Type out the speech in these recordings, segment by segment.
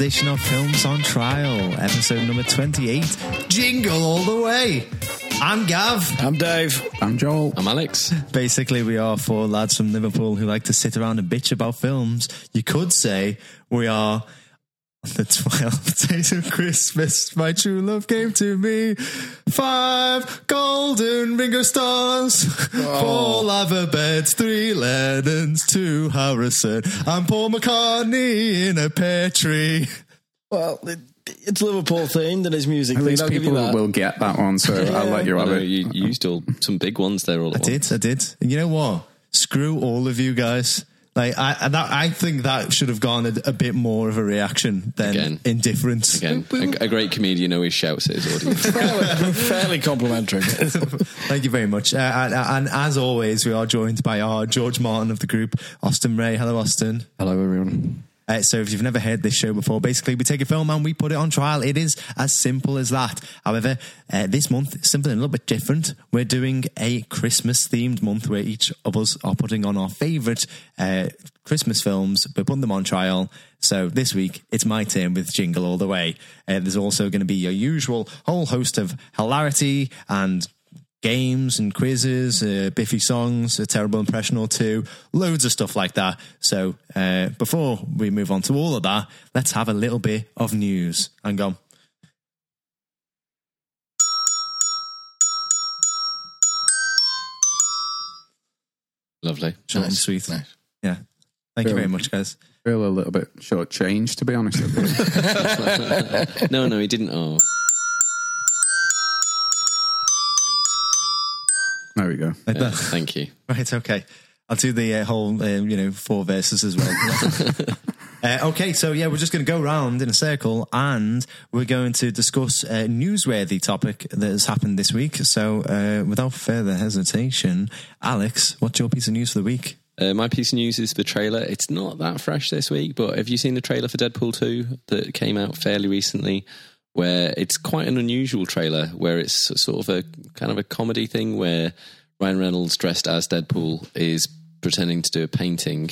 edition of Films on Trial, episode number 28. Jingle all the way. I'm Gav. I'm Dave. I'm Joel. I'm Alex. Basically, we are four lads from Liverpool who like to sit around and bitch about films. You could say we are the 12 days of Christmas, my true love came to me. Five golden ringo stars, oh. four lava beds, three Lennons, two Harrison, and Paul McCartney in a pear tree. Well, it, it's Liverpool themed and his music At themed. least I'll people that. will get that one, so I'll let you have know it. you, you used all some big ones there all I did, I did. And you know what? Screw all of you guys. Like I, I- that, I think that should have garnered a bit more of a reaction than Again. indifference. Again, a, a great comedian always shouts at his audience. fairly, fairly complimentary. Thank you very much. Uh, and, and as always, we are joined by our George Martin of the group, Austin Ray. Hello, Austin. Hello, everyone. Uh, so, if you've never heard this show before, basically we take a film and we put it on trial. It is as simple as that. However, uh, this month something a little bit different. We're doing a Christmas themed month where each of us are putting on our favourite uh, Christmas films. We're putting them on trial. So this week it's my turn with Jingle All the Way. Uh, there's also going to be your usual whole host of hilarity and games and quizzes, uh, Biffy songs, a terrible impression or two, loads of stuff like that. So uh, before we move on to all of that, let's have a little bit of news. Hang on. Lovely. Short and Nice, sweet. nice. Yeah. Thank you very Brilliant. much, guys. Feel a little bit short shortchanged, to be honest with you. No, no, he didn't. Oh, there we go. Like yeah, that. thank you. Right, okay. I'll do the uh, whole, um, you know, four verses as well. uh, okay, so yeah, we're just going to go round in a circle and we're going to discuss a newsworthy topic that has happened this week. So, uh, without further hesitation, Alex, what's your piece of news for the week? Uh, my piece of news is the trailer. It's not that fresh this week, but have you seen the trailer for Deadpool 2 that came out fairly recently? Where it's quite an unusual trailer, where it's sort of a kind of a comedy thing where Ryan Reynolds, dressed as Deadpool, is pretending to do a painting,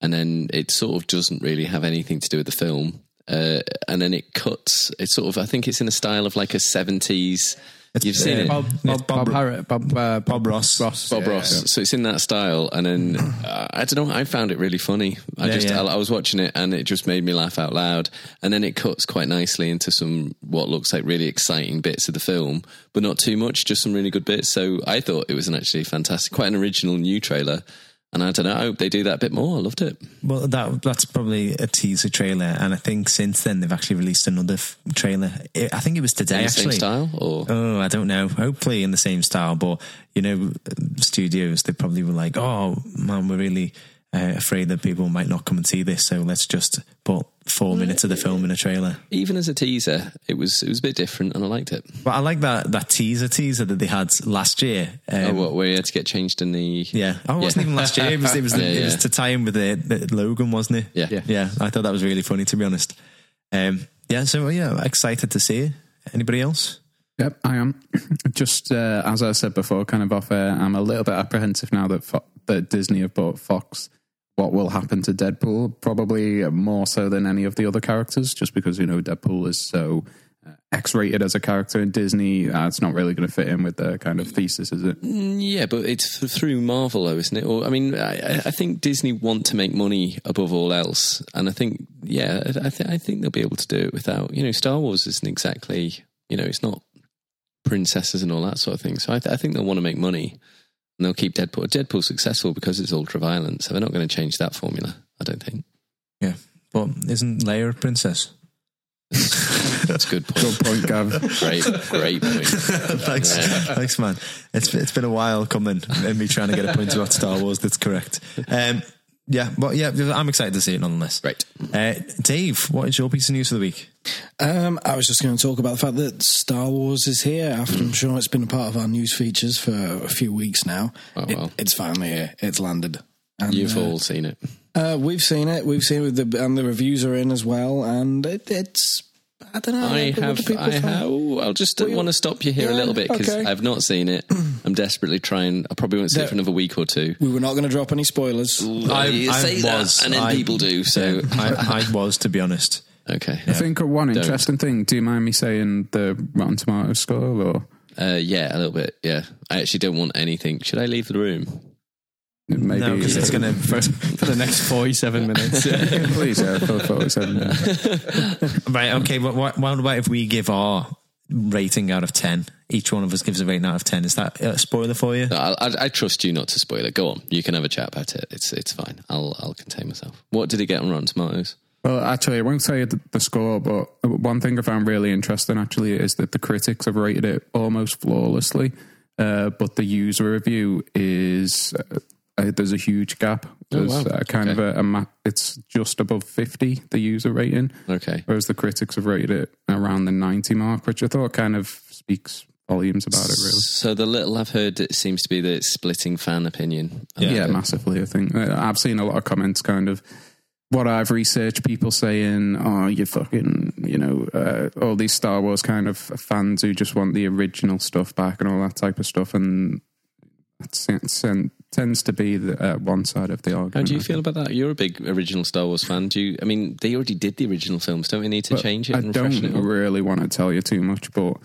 and then it sort of doesn't really have anything to do with the film. Uh, and then it cuts. It's sort of, I think it's in a style of like a 70s. You've seen it? Bob, Bob- Bob, Bob- Harrett, Bob, uh, Bob Ross. Ross. Bob yeah, Ross. So it's in that style, and then uh, I don't know. I found it really funny. I Yeah, just yeah. I, I was watching it, and it just made me laugh out loud. And then it cuts quite nicely into some what looks like really exciting bits of the film, but not too much. Just some really good bits. So I thought it was an actually fantastic, quite an original new trailer. And I don't know. I hope they do that a bit more. I loved it. Well, that that's probably a teaser trailer, and I think since then they've actually released another f- trailer. I I think it was today, In the same actually. style, or Oh, I don't know. Hopefully in the same style, but you know, studios they probably were like, "Oh man, we're really uh, afraid that people might not come and see this, so let's just put four minutes of the film in a trailer." even as a teaser, it was it was a bit different, and I liked it. But I like that that teaser teaser that they had last year. Um, oh, what where he had to get changed in the Yeah. Oh, it wasn't even last year. It was it was, Yeah, it was to tie in with the, the Logan, wasn't it? Yeah. Yeah. Yeah. I thought that was really funny to be honest. Um, yeah. So yeah, excited to see it. Anybody else? Yep, I am. Just uh, as I said before, kind of off air, I'm a little bit apprehensive now that Fo- that Disney have bought Fox. What will happen to Deadpool? Probably more so than any of the other characters, just because you know Deadpool is so uh, X-rated as a character in Disney. Uh, it's not really going to fit in with the kind of thesis, is it? Yeah, but it's through Marvel, though, isn't it? Or I mean, I, I think Disney want to make money above all else, and I think, yeah, I, th- I think they'll be able to do it without, you know, Star Wars isn't exactly, you know, it's not princesses and all that sort of thing. So I, th- I think they'll want to make money, and they'll keep Deadpool. Deadpool's successful because it's ultra violent, so they're not going to change that formula. I don't think. Yeah. But isn't Leia a princess? That's a good point. Good point, Gav. Great, great point. thanks, Yeah. thanks, man. It's it's been a while coming, and me trying to get a point about Star Wars. That's correct. Um, yeah, but yeah, I'm excited to see it nonetheless. Great. Uh, Dave, what is your piece of news for the week? Um, I was just going to talk about the fact that Star Wars is here. After I'm sure it's been a part of our news features for a few weeks now. Oh, It- it's finally here. It's landed. And, You've uh, all seen it. Uh, we've seen it. We've seen it with the and the reviews are in as well, and it, it's I don't know. I have. I think? have. ooh, I'll just Well, want to stop you here a little bit because okay. I've not seen it. I'm desperately trying. I probably won't see it for another week or two. We were not going to drop any spoilers. I- you I say was. that, and then I- people do. So I, I was, to be honest. Okay. I think one interesting thing. Do you mind me saying the Rotten Tomatoes score or Uh, yeah, a little bit. Yeah, I actually don't want anything. Should I leave the room? maybe? no, because it's going to. for, for the next 47 minutes. Please, yeah, for forty-seven. Right, okay, but what, what about if we give our rating out of 10? Each one of us gives a rating out of 10. Is that a spoiler for you? No, I, I, I trust you not to spoil it. Go on. You can have a chat about it. It's it's fine. I'll I'll contain myself. What did it get on Rotten Tomatoes? Well, actually, I won't say the, the score, but one thing I found really interesting actually is that the critics have rated it almost flawlessly, uh, but the user review is uh, uh, there's a huge gap. There's wow. uh, kind of a, a ma- it's just above fifty the user rating, Okay. whereas the critics have rated it around the ninety mark, which I thought kind of speaks volumes about it. Really. So the little I've heard, it seems to be that it's splitting fan opinion. Yeah, massively. I think Uh, I've seen a lot of comments, kind of what I've researched. People saying, "Oh, you fucking," you know, uh, all these Star Wars kind of fans who just want the original stuff back and all that type of stuff, and it tends to be the uh, one side of the argument. How do you feel about that? You're a big original Star Wars fan. Do you? I mean, they already did the original films. Don't we need to But change it I and don't it? all? really want to tell you too much, but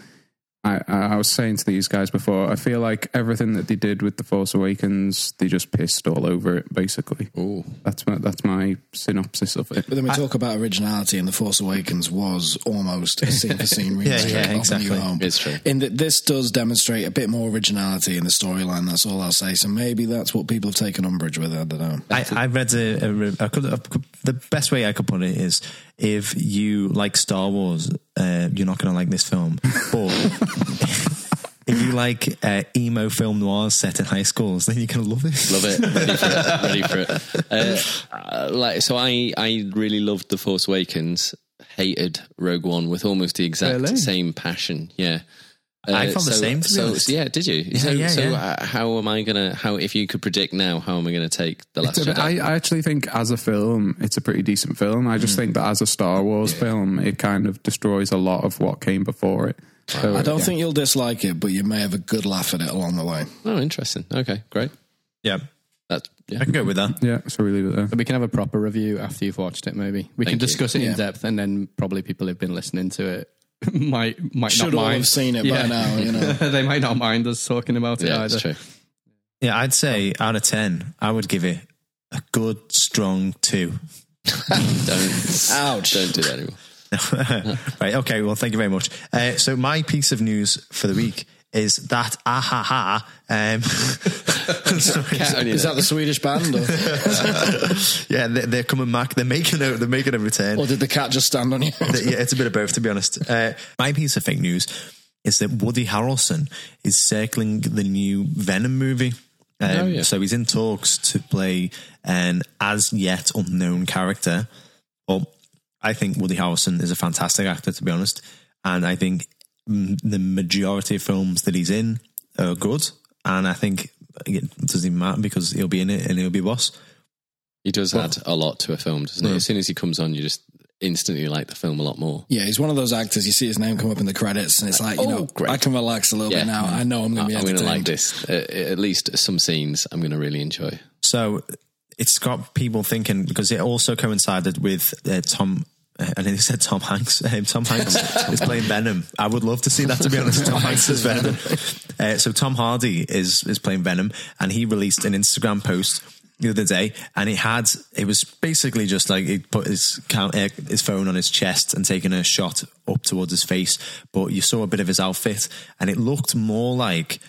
I, I was saying to these guys before, I feel like everything that they did with the Force Awakens, they just pissed all over it. Basically, Ooh. that's my that's my synopsis of it. But then we talk about originality, and The Force Awakens was almost a scene for scene remake Yeah, yeah, of A New exactly. Hope. It's true. In that this does demonstrate a bit more originality in the storyline. That's all I'll say. So maybe that's what people have taken umbrage with. I don't know. I, I read a, a, re- I could, the best way I could put it is if you like Star Wars, uh, you're not going to like this film. But if you like uh, emo film noirs set in high schools, then you're going to love it. Love it. Ready for it. Ready for it. Uh, uh, like so, I I really loved the Force Awakens. Hated Rogue One with almost the exact Really? same passion. Yeah. Uh, I felt the so- same, to so, honest. so yeah, did you? so, yeah, so yeah. Uh, how am I gonna? How if you could predict now, how am I gonna take the last It's bit- I, I actually think as a film, it's a pretty decent film. I just think that as a Star Wars film, it kind of destroys a lot of what came before it. So, I don't yeah. think you'll dislike it, but you may have a good laugh at it along the way. oh, interesting. Okay, great. Yeah, That's yeah. I can go with that. Yeah, so we leave it there. we can have a proper review after you've watched it, maybe. We Thank can you. discuss it Yeah. in depth, and then probably people who've been listening to it might might Should not all mind. have seen it by now, you know. they might not mind us talking about it Yeah, either. true. Yeah, I'd say out of 10, I would give it a good, strong two. Don't Ouch. don't do that anymore. right, okay, well, thank you very much. Uh, so, my piece of news for the week is that ahaha. Um, sorry. Is that the Swedish band, or, yeah, they're, they're coming back. They're making a, they're making a return. or did the cat just stand on you? yeah, it's a bit of both, to be honest. Uh, my piece of fake news is that Woody Harrelson is circling the new Venom movie. Um, Oh, yeah. So he's in talks to play an as yet unknown character. Well, I think Woody Harrelson is a fantastic actor, to be honest. And I think the majority of films that he's in are good. And I think it doesn't even matter because he'll be in it and he'll be boss. He does add a lot to a film, doesn't he? As soon as he comes on, you just instantly like the film a lot more. Yeah, he's one of those actors. You see his name come up in the credits, and it's like, you Oh, know, great. I can relax a little bit now. I know I'm going to be I'm going to like this. Uh, at least some scenes I'm going to really enjoy. So it's got people thinking because it also coincided with uh, Tom. Uh, And then he said Tom Hanks. Um, Tom Hanks is playing Venom. I would love to see that. To be honest, Tom Hanks is Venom. Uh, so Tom Hardy is is playing Venom, and he released an Instagram post the other day, and it had it was basically just like he put his cam- uh, his phone on his chest and taking a shot up towards his face, but you saw a bit of his outfit, and it looked more like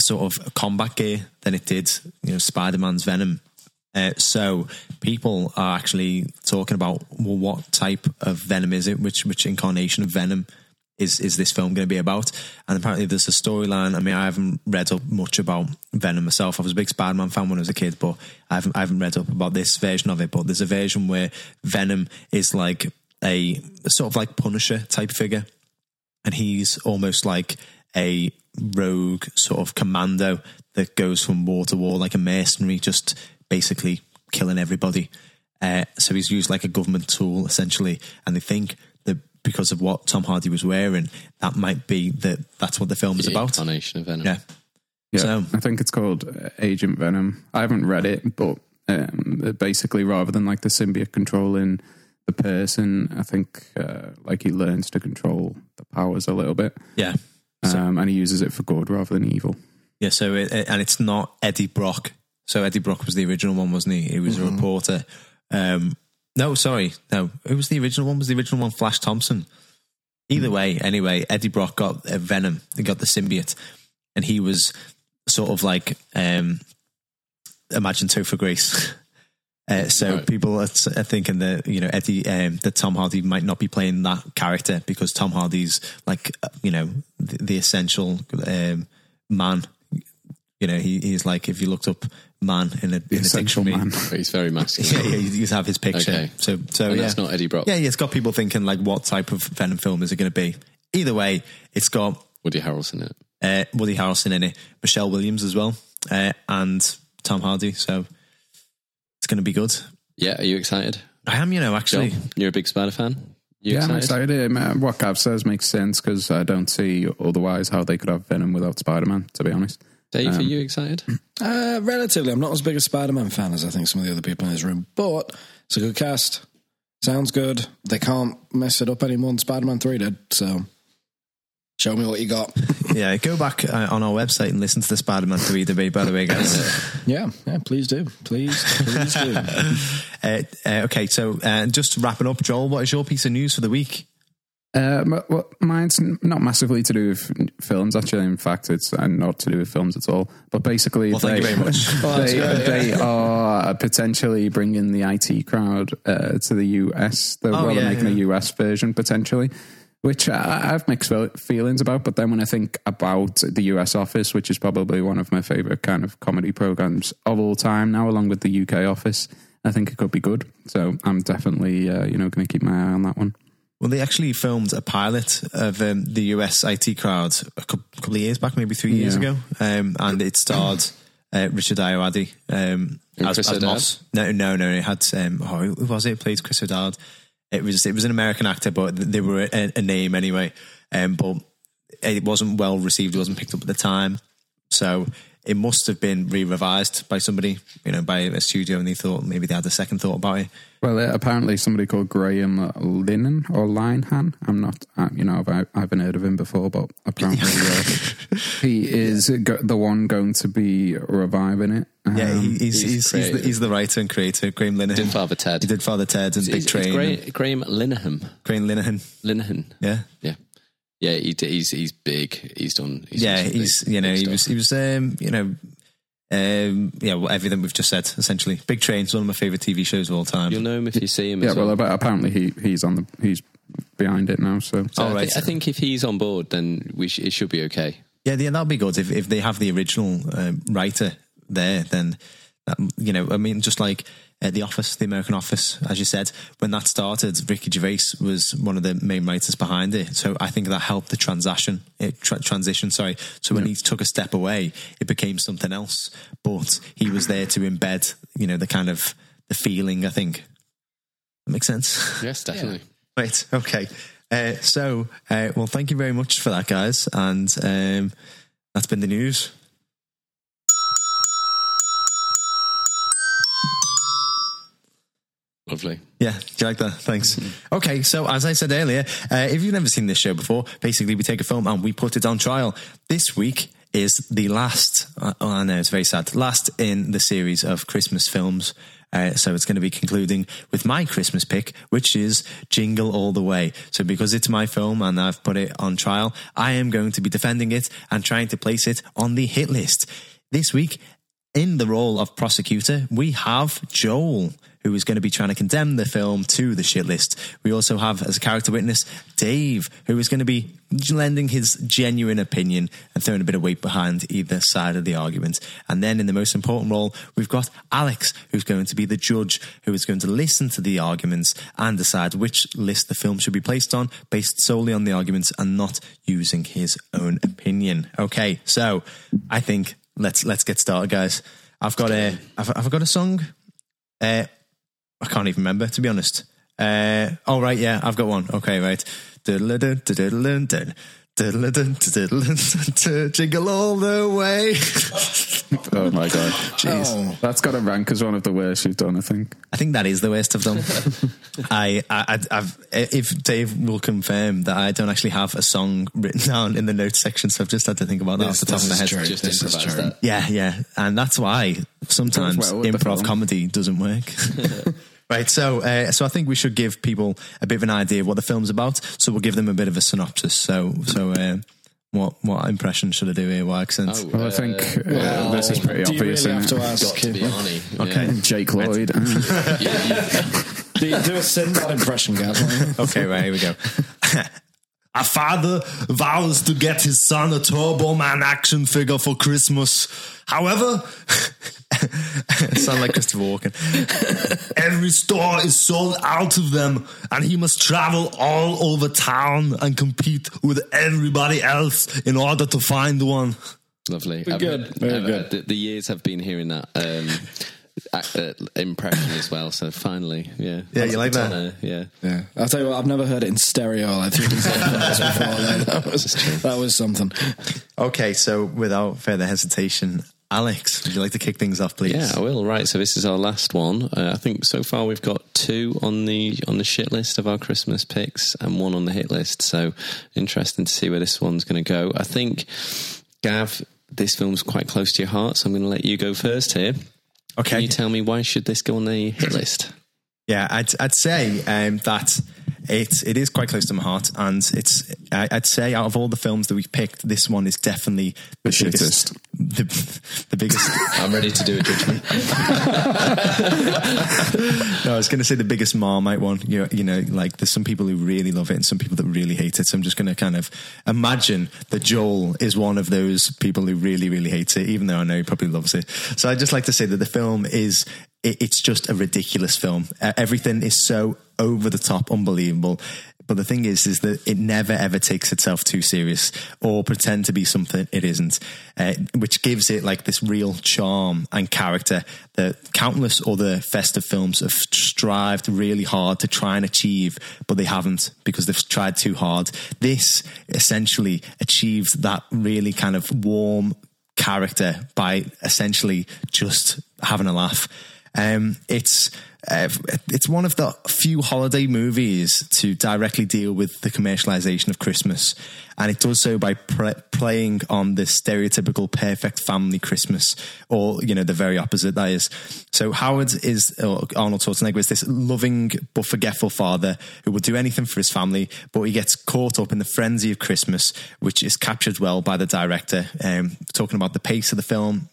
sort of combat gear than it did, you know, Spider Man's Venom. Uh, so people are actually talking about well, what type of venom is it? Which which incarnation of venom is is this film going to be about? And apparently there's a storyline. I mean, I haven't read up much about Venom myself. I was a big Spider Man fan when I was a kid, but I haven't I haven't read up about this version of it. But there's a version where Venom is like a sort of like Punisher type figure and he's almost like a rogue sort of commando that goes from war to war like a mercenary, just basically killing everybody. Uh, so he's used like a government tool essentially, and they think that because of what Tom Hardy was wearing, that might be that that's what the film is The about. incarnation of Venom. Yeah. Yeah, So- I think it's called uh, Agent Venom. I haven't read it, but um, basically, rather than like the symbiote controlling the person, I think uh, like he learns to control the powers a little bit, Yeah. So- um, and he uses it for good rather than evil. Yeah, so it, it- and it's not Eddie Brock. So Eddie Brock was the original one, wasn't he? He was a reporter. Um, no, sorry, no, who was the original one? Was the original one Flash Thompson? Either way, anyway, Eddie Brock got uh, Venom. He got the symbiote, and he was sort of like um, imagine Topher Grace. Uh, so Right. people are, are thinking that you know Eddie um, that Tom Hardy might not be playing that character because Tom Hardy's like uh, you know the, the essential um, man. You know he, he's like if you looked up man in a, in a Essential dictionary, man. He's very masculine. yeah, yeah, you just have his picture. Okay. So so And yeah, that's not Eddie Brock. yeah, yeah, it's got people thinking like what type of Venom film is it going to be? Either way, it's got Woody Harrelson in it. uh, Woody Harrelson in it, Michelle Williams as well, uh, and Tom Hardy. So it's going to be good. Yeah, are you excited? I am, you know, actually. Joel, you're a big Spider fan. You yeah, I'm excited? excited. Um, What Gav says makes sense because I don't see otherwise how they could have Venom without Spider Man. To be honest, Dave, Um, are you excited? Uh, relatively, I'm not as big a Spider-Man fan as I think some of the other people in this room, but it's a good cast. Sounds good. They can't mess it up any more than Spider-Man Three did. So, show me what you got. Yeah, go back uh, on our website and listen to the Spider Man 3 debate, by the way, guys. yeah, yeah. Please do. Please, please do. uh, uh, okay, so uh, just wrapping up, Joel, what is your piece of news for the week? Um, well, mine's not massively to do with films. Actually, in fact, it's uh, not to do with films at all. But basically, Well, they, you very much. they, they are potentially bringing the IT crowd uh, to the US. They're, Oh, well, yeah, making yeah. a US version potentially, which I, I have mixed feelings about. But then when I think about the US Office, which is probably one of my favorite kind of comedy programs of all time now, along with the UK Office, I think it could be good. So I'm definitely, uh, you know, going to keep my eye on that one. Well, they actually filmed a pilot of um, the US IT crowd a couple of years back, maybe three years Yeah. ago, um, and it starred uh, Richard Ayoade um, as, Chris as Moss. No, no, no. It had um, oh, who was it? Played Chris O'Dowd. It was it was an American actor, but they were a, a name anyway. Um, but it wasn't well received. It wasn't picked up at the time, so it must have been re-revised by somebody, you know, by a studio, and they thought maybe they had a second thought about it. Well, uh, apparently somebody called Graham Linehan or Linehan. I'm not, uh, you know, I've, I haven't heard of him before, but apparently uh, he is go- the one going to be reviving it. Yeah, Um, he, he's, he's, he's, the, he's the writer and creator, Graham Linehan. Did Father Ted. He did Father Ted and Big It's- it's Train. Gra- Graham Linehan. Graham Linehan. Linehan. Yeah, Yeah. Yeah, he, he's he's big. He's done. He's yeah. done He's you know he was he was um, you know um, yeah well, everything we've just said essentially. Big Train's one of my favorite TV shows of all time. You'll know him if you see him. yeah, as well, well. apparently he he's on the he's behind it now. So So Oh, I, thi- right. I think if he's on board, then we sh- it should be okay. Yeah, yeah, that'd be good if if they have the original um, writer there. Then that, you know, I mean, just like uh, the Office, the American Office, as you said, when that started, Ricky Gervais was one of the main writers behind it. So I think that helped the transition. It, tra- transition, sorry. So when he took a step away, it became something else. But he was there to embed, you know, the kind of the feeling. I think that makes sense. Yes, definitely. Right. Okay. Uh, so, uh, well, thank you very much for that, guys. And um, that's been the news. Lovely. Yeah, do you like that? Thanks. Okay, so as I said earlier, uh, if you've never seen this show before, basically we take a film and we put it on trial. This week is the last, uh, oh, I know it's very sad, last in the series of Christmas films. Uh, so it's going to be concluding with my Christmas pick, which is Jingle All the Way. So because it's my film and I've put it on trial, I am going to be defending it and trying to place it on the hit list. This week, in the role of prosecutor, we have Joel, who is going to be trying to condemn the film to the shit list. We also have, as a character witness, Dave, who is going to be lending his genuine opinion and throwing a bit of weight behind either side of the argument. And then in the most important role, we've got Alex, who's going to be the judge, who is going to listen to the arguments and decide which list the film should be placed on based solely on the arguments and not using his own opinion. Okay, so I think let's let's get started, guys. I've got a I've, I've got a song. Uh, I can't even remember to be honest. Uh, oh right, yeah, I've got one. Okay, right. Jingle all the way. Oh my god, Jeez. Oh. that's got to rank as one of the worst you've done. I think. I think that is the worst of them. I, I, I've, if Dave will confirm that I don't actually have a song written down in the notes section, so I've just had to think about that off the top of my head. true. Just This is improvise true. that. Yeah, yeah, and that's why sometimes Goes well improv comedy doesn't work. right, so uh, so I think we should give people a bit of an idea of what the film's about. So we'll give them a bit of a synopsis. So so uh, what what impression should I do here? What? Oh, Well, I think uh, this is pretty Do you obvious. really have isn't to ask? got to be Arnie. Okay. Jake Lloyd. Do, you, do a Sinbad impression, guys. Okay, right, here we go. A father vows to get his son a Turbo Man action figure for Christmas. However, sound like Christopher Walken. Every store is sold out of them, and he must travel all over town and compete with everybody else in order to find one. Lovely. Good, very I've- good. The, the years have been hearing that um, a- uh, impression as well. So finally, yeah. Yeah, you like that? Uh, yeah. Yeah, I'll tell you what. I've never heard it in stereo like three times before. That was that was something. Okay, so without further hesitation, Alex, would you like to kick things off, please? Yeah, I will. Right, so this is our last one. Uh, I think so far we've got two on the on the shit list of our Christmas picks and one on the hit list. So interesting to see where this one's going to go. I think Gav, this film's quite close to your heart, so I'm going to let you go first here. Okay. Can you tell me why should this go on the hit list? Yeah, I'd I'd say um, that it it is quite close to my heart, and it's I- I'd say out of all the films that we've picked, this one is definitely the, The biggest, the, the biggest. I'm ready to do a judgment. no, I was going to say the biggest Marmite one. You you know, like there's some people who really love it and some people that really hate it. So I'm just going to kind of imagine that Joel is one of those people who really really hates it, even though I know he probably loves it. So I'd just like to say that the film is it's just a ridiculous film. Uh, everything is so over the top, unbelievable. But the thing is, is that it never ever takes itself too serious or pretend to be something it isn't, uh, which gives it like this real charm and character that countless other festive films have strived really hard to try and achieve, but they haven't because they've tried too hard. This essentially achieves that really kind of warm character by essentially just having a laugh. Um, it's uh, it's one of the few holiday movies to directly deal with the commercialization of Christmas, and it does so by pre- playing on the stereotypical perfect family Christmas, or you know the very opposite that is. So Howard is or Arnold Schwarzenegger is this loving but forgetful father who will do anything for his family, but he gets caught up in the frenzy of Christmas, which is captured well by the director. Um, talking about the pace of the film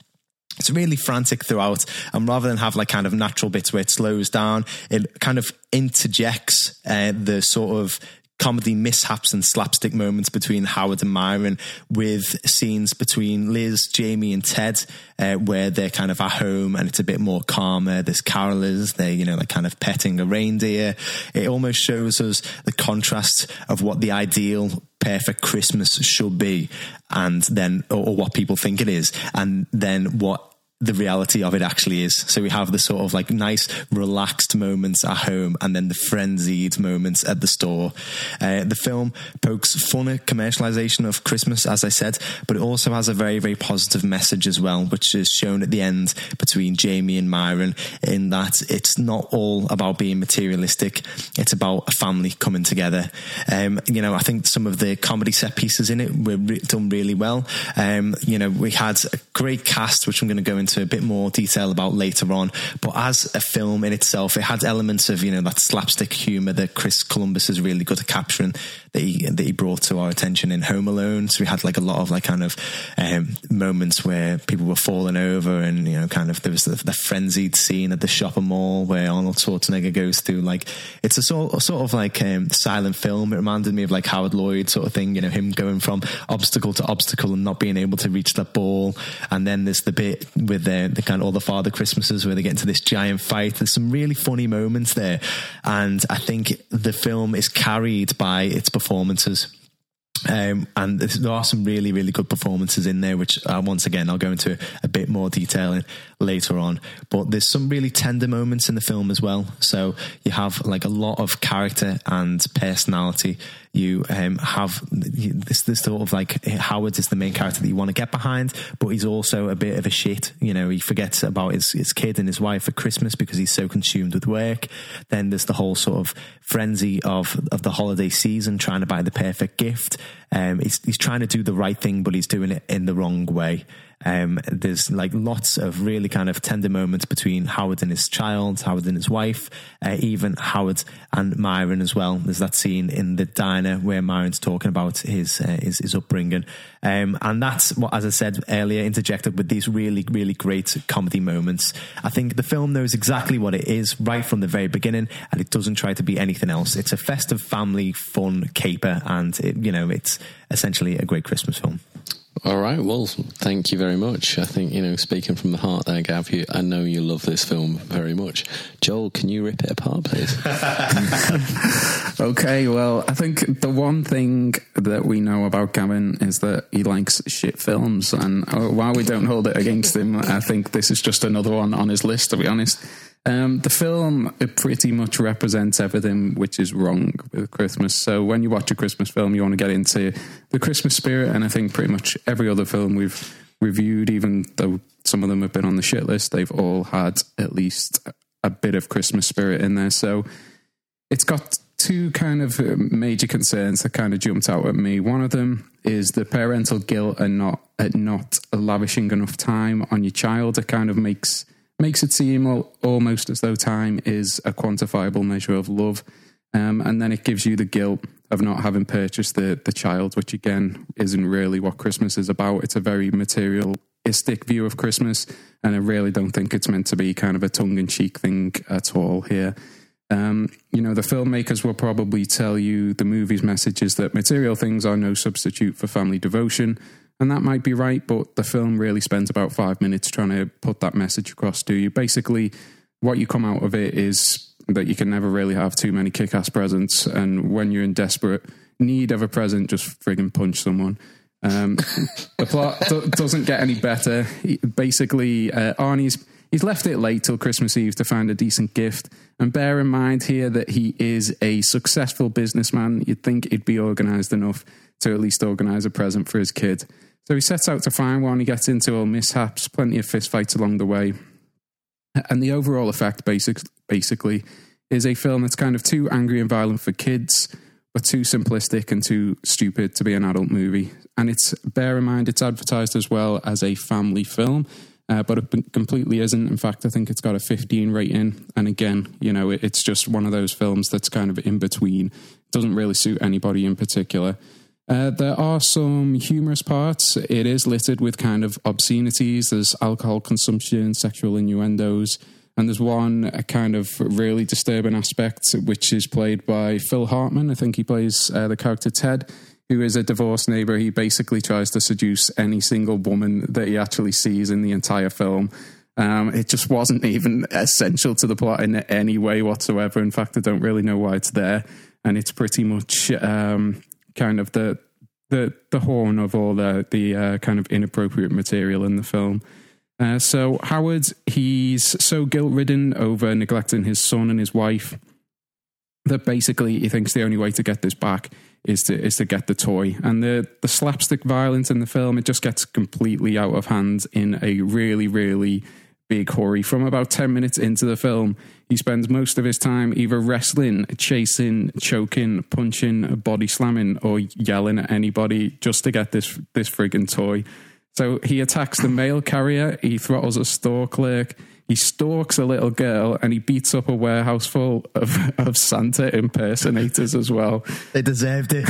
it's really frantic throughout and rather than have like kind of natural bits where it slows down it kind of interjects uh, the sort of comedy mishaps and slapstick moments between Howard and Myron with scenes between Liz, Jamie and Ted uh, where they're kind of at home and it's a bit more calmer. There's carolers, they're, you know, like kind of petting a reindeer. It almost shows us the contrast of what the ideal perfect Christmas should be and then, or, or what people think it is. And then what the reality of it actually is. So we have the sort of like nice, relaxed moments at home and then the frenzied moments at the store. Uh, the film pokes fun at commercialization of Christmas, as I said, but it also has a very, very positive message as well, which is shown at the end between Jamie and Myron in that it's not all about being materialistic. It's about a family coming together. Um, you know, I think some of the comedy set pieces in it were re- done really well. Um, you know, we had a great cast, which I'm going to go into a bit more detail about later on. But as a film in itself, it had elements of, you know, that slapstick humor that Chris Columbus is really good at capturing that he, brought to our attention in Home Alone. So we had like a lot of like kind of um, moments where people were falling over and, you know, kind of there was the, the frenzied scene at the shopping mall where Arnold Schwarzenegger goes through like, it's a sort, a sort of like um, silent film. It reminded me of like Harold Lloyd sort of thing, you know, him going from obstacle to obstacle and not being able to reach that ball. And then there's the bit with the, the kind of all the Father Christmases where they get into this giant fight. There's some really funny moments there. And I think the film is carried by its performances. Um, and there are some really, really good performances in there, which uh, once again I'll go into a bit more detail in later on. But there's some really tender moments in the film as well. So you have like a lot of character and personality you um, have this this sort of like Howard is the main character that you want to get behind, but he's also a bit of a shit. You know, he forgets about his his kid and his wife for Christmas because he's so consumed with work. Then there's the whole sort of frenzy of of the holiday season, trying to buy the perfect gift. Um, he's he's trying to do the right thing, but he's doing it in the wrong way. Um, there's like lots of really kind of tender moments between Howard and his child, Howard and his wife, uh, even Howard and Myron as well. There's that scene in the diner where Myron's talking about his uh, his, his upbringing, um, and that's what, as I said earlier, interjected with these really really great comedy moments. I think the film knows exactly what it is right from the very beginning, and it doesn't try to be anything else. It's a festive family fun caper, and it, you know it's essentially a great Christmas film. All right. Well, thank you very much. I think, you know, speaking from the heart there, Gav, you, I know you love this film very much. Joel, can you rip it apart, please? okay, well, I think the one thing that we know about Gavin is that he likes shit films. And uh, while we don't hold it against him, I think this is just another one on his list, to be honest. Um, the film it pretty much represents everything which is wrong with Christmas. So when you watch a Christmas film, you want to get into the Christmas spirit, and I think pretty much every other film we've reviewed, even though some of them have been on the shit list, they've all had at least a bit of Christmas spirit in there. So it's got two kind of major concerns that kind of jumped out at me. One of them is the parental guilt and not at not lavishing enough time on your child. It kind of makes makes it seem almost as though time is a quantifiable measure of love. Um, and then it gives you the guilt of not having purchased the, the child, which again isn't really what Christmas is about. It's a very materialistic view of Christmas, and I really don't think it's meant to be kind of a tongue in cheek thing at all here. Um, you know, the filmmakers will probably tell you the movie's message is that material things are no substitute for family devotion, and that might be right, but the film really spends about five minutes trying to put that message across to you. Basically, what you come out of it is that you can never really have too many kick ass presents. And when you're in desperate need of a present, just frigging punch someone. Um, the plot do- doesn't get any better. Basically, uh, Arnie's he's left it late till Christmas Eve to find a decent gift. And bear in mind here that he is a successful businessman. You'd think he'd be organised enough to at least organise a present for his kid. So he sets out to find one. He gets into all mishaps, plenty of fistfights along the way. And the overall effect, basic, basically, is a film that's kind of too angry and violent for kids, but too simplistic and too stupid to be an adult movie. And it's, bear in mind, it's advertised as well as a family film. Uh, but it completely isn't. In fact, I think it's got a 15 rating. And again, you know, it, it's just one of those films that's kind of in between. Doesn't really suit anybody in particular. Uh, there are some humorous parts. It is littered with kind of obscenities. There's alcohol consumption, sexual innuendos, and there's one a kind of really disturbing aspect, which is played by Phil Hartman. I think he plays uh, the character Ted, who is a divorced neighbor. He basically tries to seduce any single woman that he actually sees in the entire film. Um, it just wasn't even essential to the plot in any way whatsoever. In fact, I don't really know why it's there. And it's pretty much um, kind of the the the horn of all the the uh, kind of inappropriate material in the film. Uh, so Howard, he's so guilt ridden over neglecting his son and his wife that basically he thinks the only way to get this back is to is to get the toy. And the the slapstick violence in the film it just gets completely out of hand in a really really big hurry. From about 10 minutes into the film, he spends most of his time either wrestling, chasing, choking, punching, body slamming, or yelling at anybody just to get this, this friggin' toy. So he attacks the mail carrier, he throttles a store clerk, he stalks a little girl, and he beats up a warehouse full of, of Santa impersonators as well. They deserved it.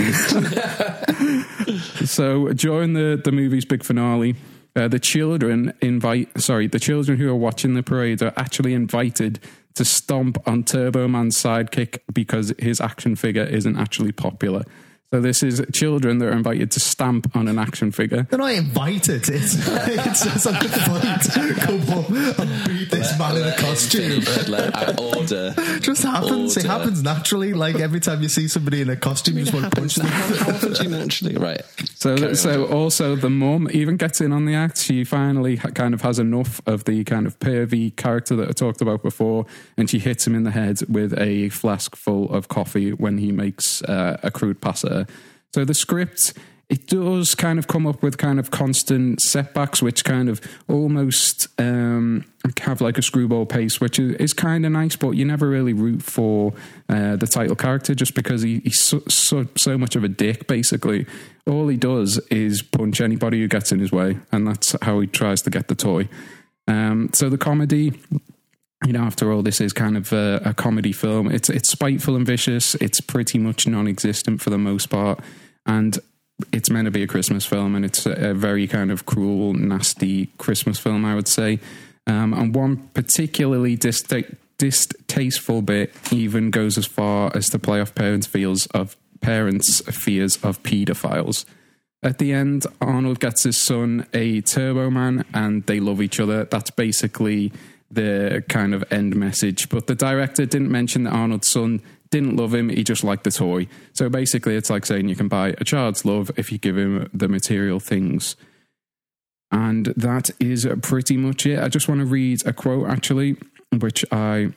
so during the, the movie's big finale, uh, the children invite, sorry, the children who are watching the parade are actually invited to stomp on Turbo Man's sidekick because his action figure isn't actually popular. So this is children that are invited to stamp on an action figure. They're not invited. It's, it's just on the fight. Come on and beat this man in a costume. Let- let- order. It just happens. It happens naturally. Like every time you see somebody in a costume, you just want to punch them. How often you naturally? Right. So, Carry so Joel. also the mum even gets in on the act. She finally ha- kind of has enough of the kind of pervy character that I talked about before, and she hits him in the head with a flask full of coffee when he makes uh, a crude pass So the script. It does kind of come up with kind of constant setbacks, which kind of almost um, have like a screwball pace, which is, is kind of nice, but you never really root for uh, the title character just because he, he's so, so, so much of a dick, basically. All he does is punch anybody who gets in his way, and that's how he tries to get the toy. Um, so the comedy, you know, after all, this is kind of a, a comedy film. It's it's spiteful and vicious. It's pretty much non-existent for the most part, and it's meant to be a Christmas film, and it's a, a very kind of cruel, nasty Christmas film, I would say. Um, and one particularly dista- distasteful bit even goes as far as to play off parents' fears of parents' fears of paedophiles. At the end, Arnold gets his son a Turbo Man, and they love each other. That's basically the kind of end message. But the director didn't mention that Arnold's son didn't love him; he just liked the toy. So basically, it's like saying you can buy a child's love if you give him the material things. And that is pretty much it. I just want to read a quote actually, which I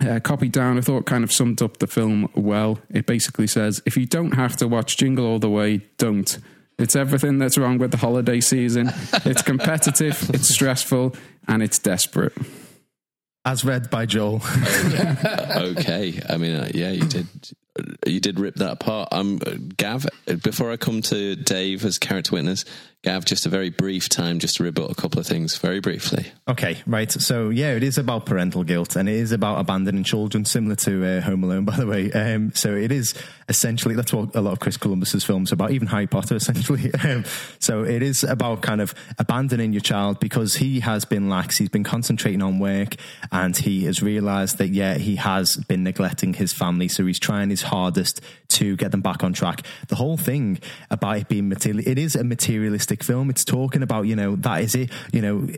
uh, copied down. I thought kind of summed up the film well. It basically says, "If you don't have to watch Jingle All the Way, don't." It's everything that's wrong with the holiday season. It's competitive, it's stressful, and it's desperate. As read by Joel. okay. I mean, uh, yeah, you did. You did rip that apart. Um, Gav. Before I come to Dave as character witness, Gav, just a very brief time, just to rebut a couple of things, very briefly. Okay, right. So yeah, it is about parental guilt, and it is about abandoning children, similar to uh, Home Alone, by the way. Um, so it is essentially that's what a lot of Chris Columbus's films are about, even Harry Potter, essentially. Um, so it is about kind of abandoning your child because he has been lax. He's been concentrating on work, and he has realised that yeah, he has been neglecting his family. So he's trying his hardest to get them back on track. The whole thing about it being material, it is a materialistic film. It's talking about, you know, that is it. You know,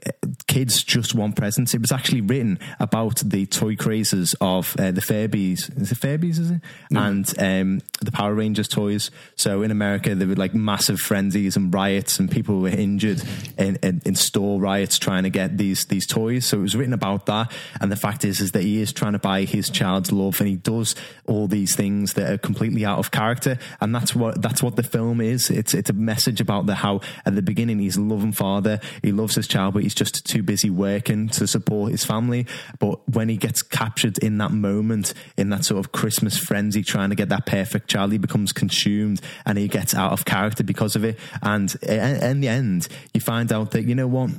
kids just want presents. It was actually written about the toy crazes of uh, the Furbies. Is it Furbies, is it? And um, the Power Rangers toys. So in America, there were like massive frenzies and riots, and people were injured in, in, in store riots trying to get these these toys. So it was written about that. And the fact is, is that he is trying to buy his child's love, and he does all these things that are completely out of character. And that's what that's what the film is. It's it's a message about the how at the beginning he's a loving father, he loves his child, but he's just too busy working to support his family. But when he gets captured in that moment, in that sort of Christmas frenzy, trying to get that perfect child, he becomes consumed and he gets out of character because of it. And in the end, you find out that you know what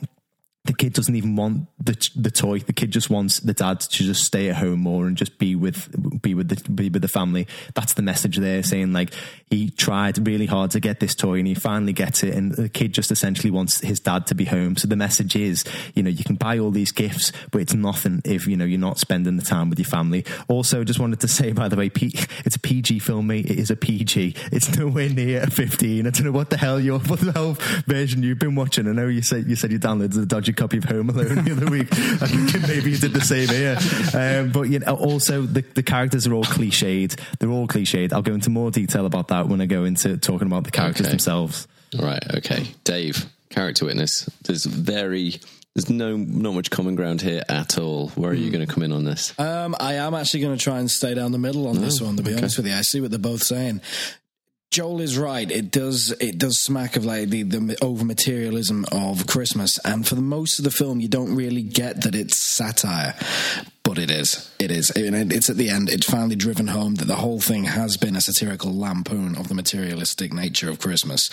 the kid doesn't even want the the toy. The kid just wants the dad to just stay at home more and just be with be with the be with the family. That's the message there, saying like he tried really hard to get this toy and he finally gets it, and the kid just essentially wants his dad to be home. So the message is, you know, you can buy all these gifts, but it's nothing if you know you're not spending the time with your family. Also, just wanted to say, by the way, P- it's a PG film, mate. It is a PG. It's nowhere near a 15. I don't know what the hell your what the hell version you've been watching. I know you said you said you downloaded the dodgy copy of Home Alone the other week. Maybe you did the same here. Um, but you know, also the, the characters are all cliched. They're all cliched. I'll go into more detail about that when I go into talking about the characters Okay. themselves. Right. Okay. Dave, character witness. There's very. There's no not much common ground here at all. Where are you going to come in on this? Um, I am actually going to try and stay down the middle on this one. To be honest with you, I see what they're both saying. Joel is right. It does. It does smack of like the, the over materialism of Christmas, and for the most of the film, you don't really get that it's satire, but it is. It is. It's at the end. It's finally driven home that the whole thing has been a satirical lampoon of the materialistic nature of Christmas.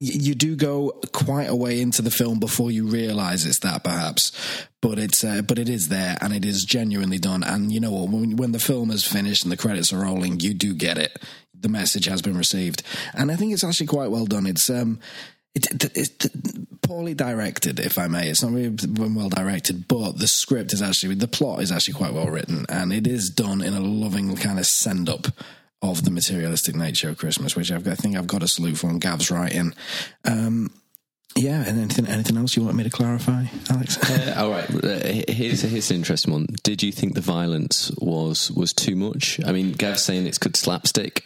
You do go quite a way into the film before you realise it's that, perhaps, but it's uh, but it is there and it is genuinely done. And you know what? When, when the film is finished and the credits are rolling, you do get it. The message has been received, and I think it's actually quite well done. It's um, it, it, poorly directed, if I may. It's not really well directed, but the script is actually the plot is actually quite well written, and it is done in a loving kind of send up of the materialistic nature of Christmas, which I've got, I think I've got a salute for, and Gav's writing. Um, yeah, and anything anything else you want me to clarify, Alex? Uh, all right. Uh, here's here's an interesting one. Did you think the violence was was too much? I mean, Gav's saying it's good slapstick.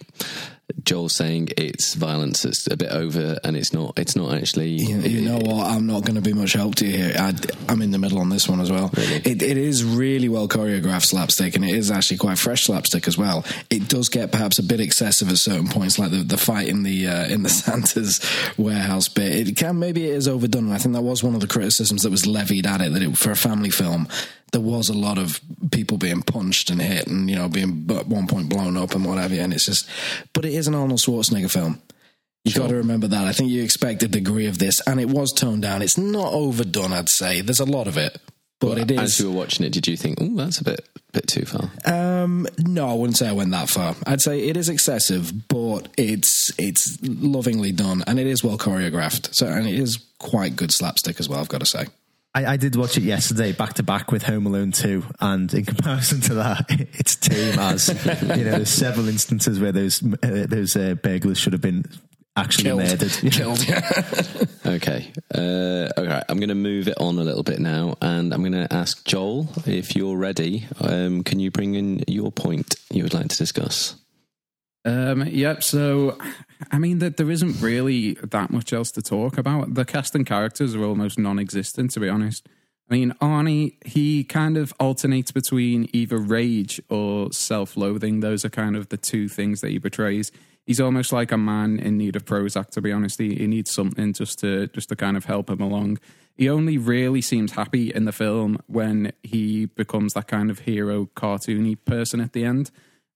Joel's saying it's violence that's a bit over, and it's not. It's not actually. You, you know what? I'm not going to be much help to you here. I, am in the middle on this one as well. Really? It, it is really well choreographed slapstick, and it is actually quite fresh slapstick as well. It does get perhaps a bit excessive at certain points, like the, the fight in the uh, in the Santa's warehouse bit. It can maybe it is overdone, I think that was one of the criticisms that was levied at it that it, for a family film there was a lot of people being punched and hit and you know being at one point blown up and whatever and it's just but it is an arnold schwarzenegger film. You got to remember that. I think you expect a degree of this and it was toned down. It's not overdone i'd say. There's a lot of it but it is As you were watching it, did you think, "Oh, that's a bit bit too far"? um no i wouldn't say i went that far. I'd say it is excessive but it's it's lovingly done and it is well choreographed. So and it is quite good slapstick as well i've got to say I, I did watch it yesterday, back to back with Home Alone 2, and in comparison to that, it's tame as you know. There's several instances where those uh, those uh, burglars should have been actually Killed. murdered. killed Okay. Uh, okay. I'm going to move it on a little bit now, and I'm going to ask Joel if you're ready. Um, can you bring in your point you would like to discuss? Um, yep. So, I mean, that there isn't really that much else to talk about. The cast and characters are almost non-existent, to be honest. I mean, Arnie, he kind of alternates between either rage or self-loathing. Those are kind of the two things that he portrays. He's almost like a man in need of Prozac, to be honest. He, he needs something just to just to kind of help him along. He only really seems happy in the film when he becomes that kind of hero, cartoony person at the end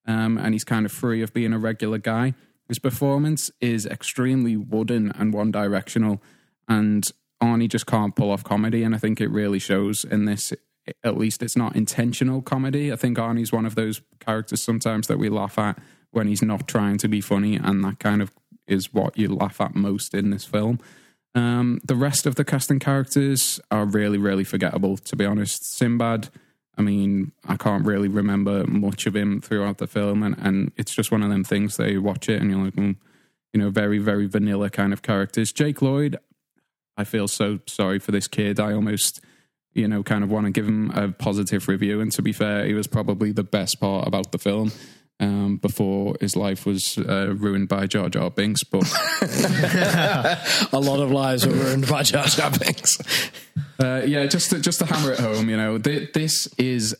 um, and he's kind of free of being a regular guy. His performance is extremely wooden and one directional, and Arnie just can't pull off comedy, and I think it really shows in this. At least it's not intentional comedy. I think Arnie's one of those characters sometimes that we laugh at when he's not trying to be funny, and that kind of is what you laugh at most in this film. Um, the rest of the casting characters are really, really forgettable, to be honest. Sinbad, I mean, I can't really remember much of him throughout the film, and, and it's just one of them things that you watch it and you're like, mm, you know, very, very vanilla kind of characters. Jake Lloyd, I feel so sorry for this kid. I almost, you know, kind of want to give him a positive review. And to be fair, he was probably the best part about the film. Um, before his life was uh, ruined by Jar Jar Binks, but a lot of lives were ruined by Jar Jar Binks. Uh, yeah, just to, just to hammer it home, you know, th- this is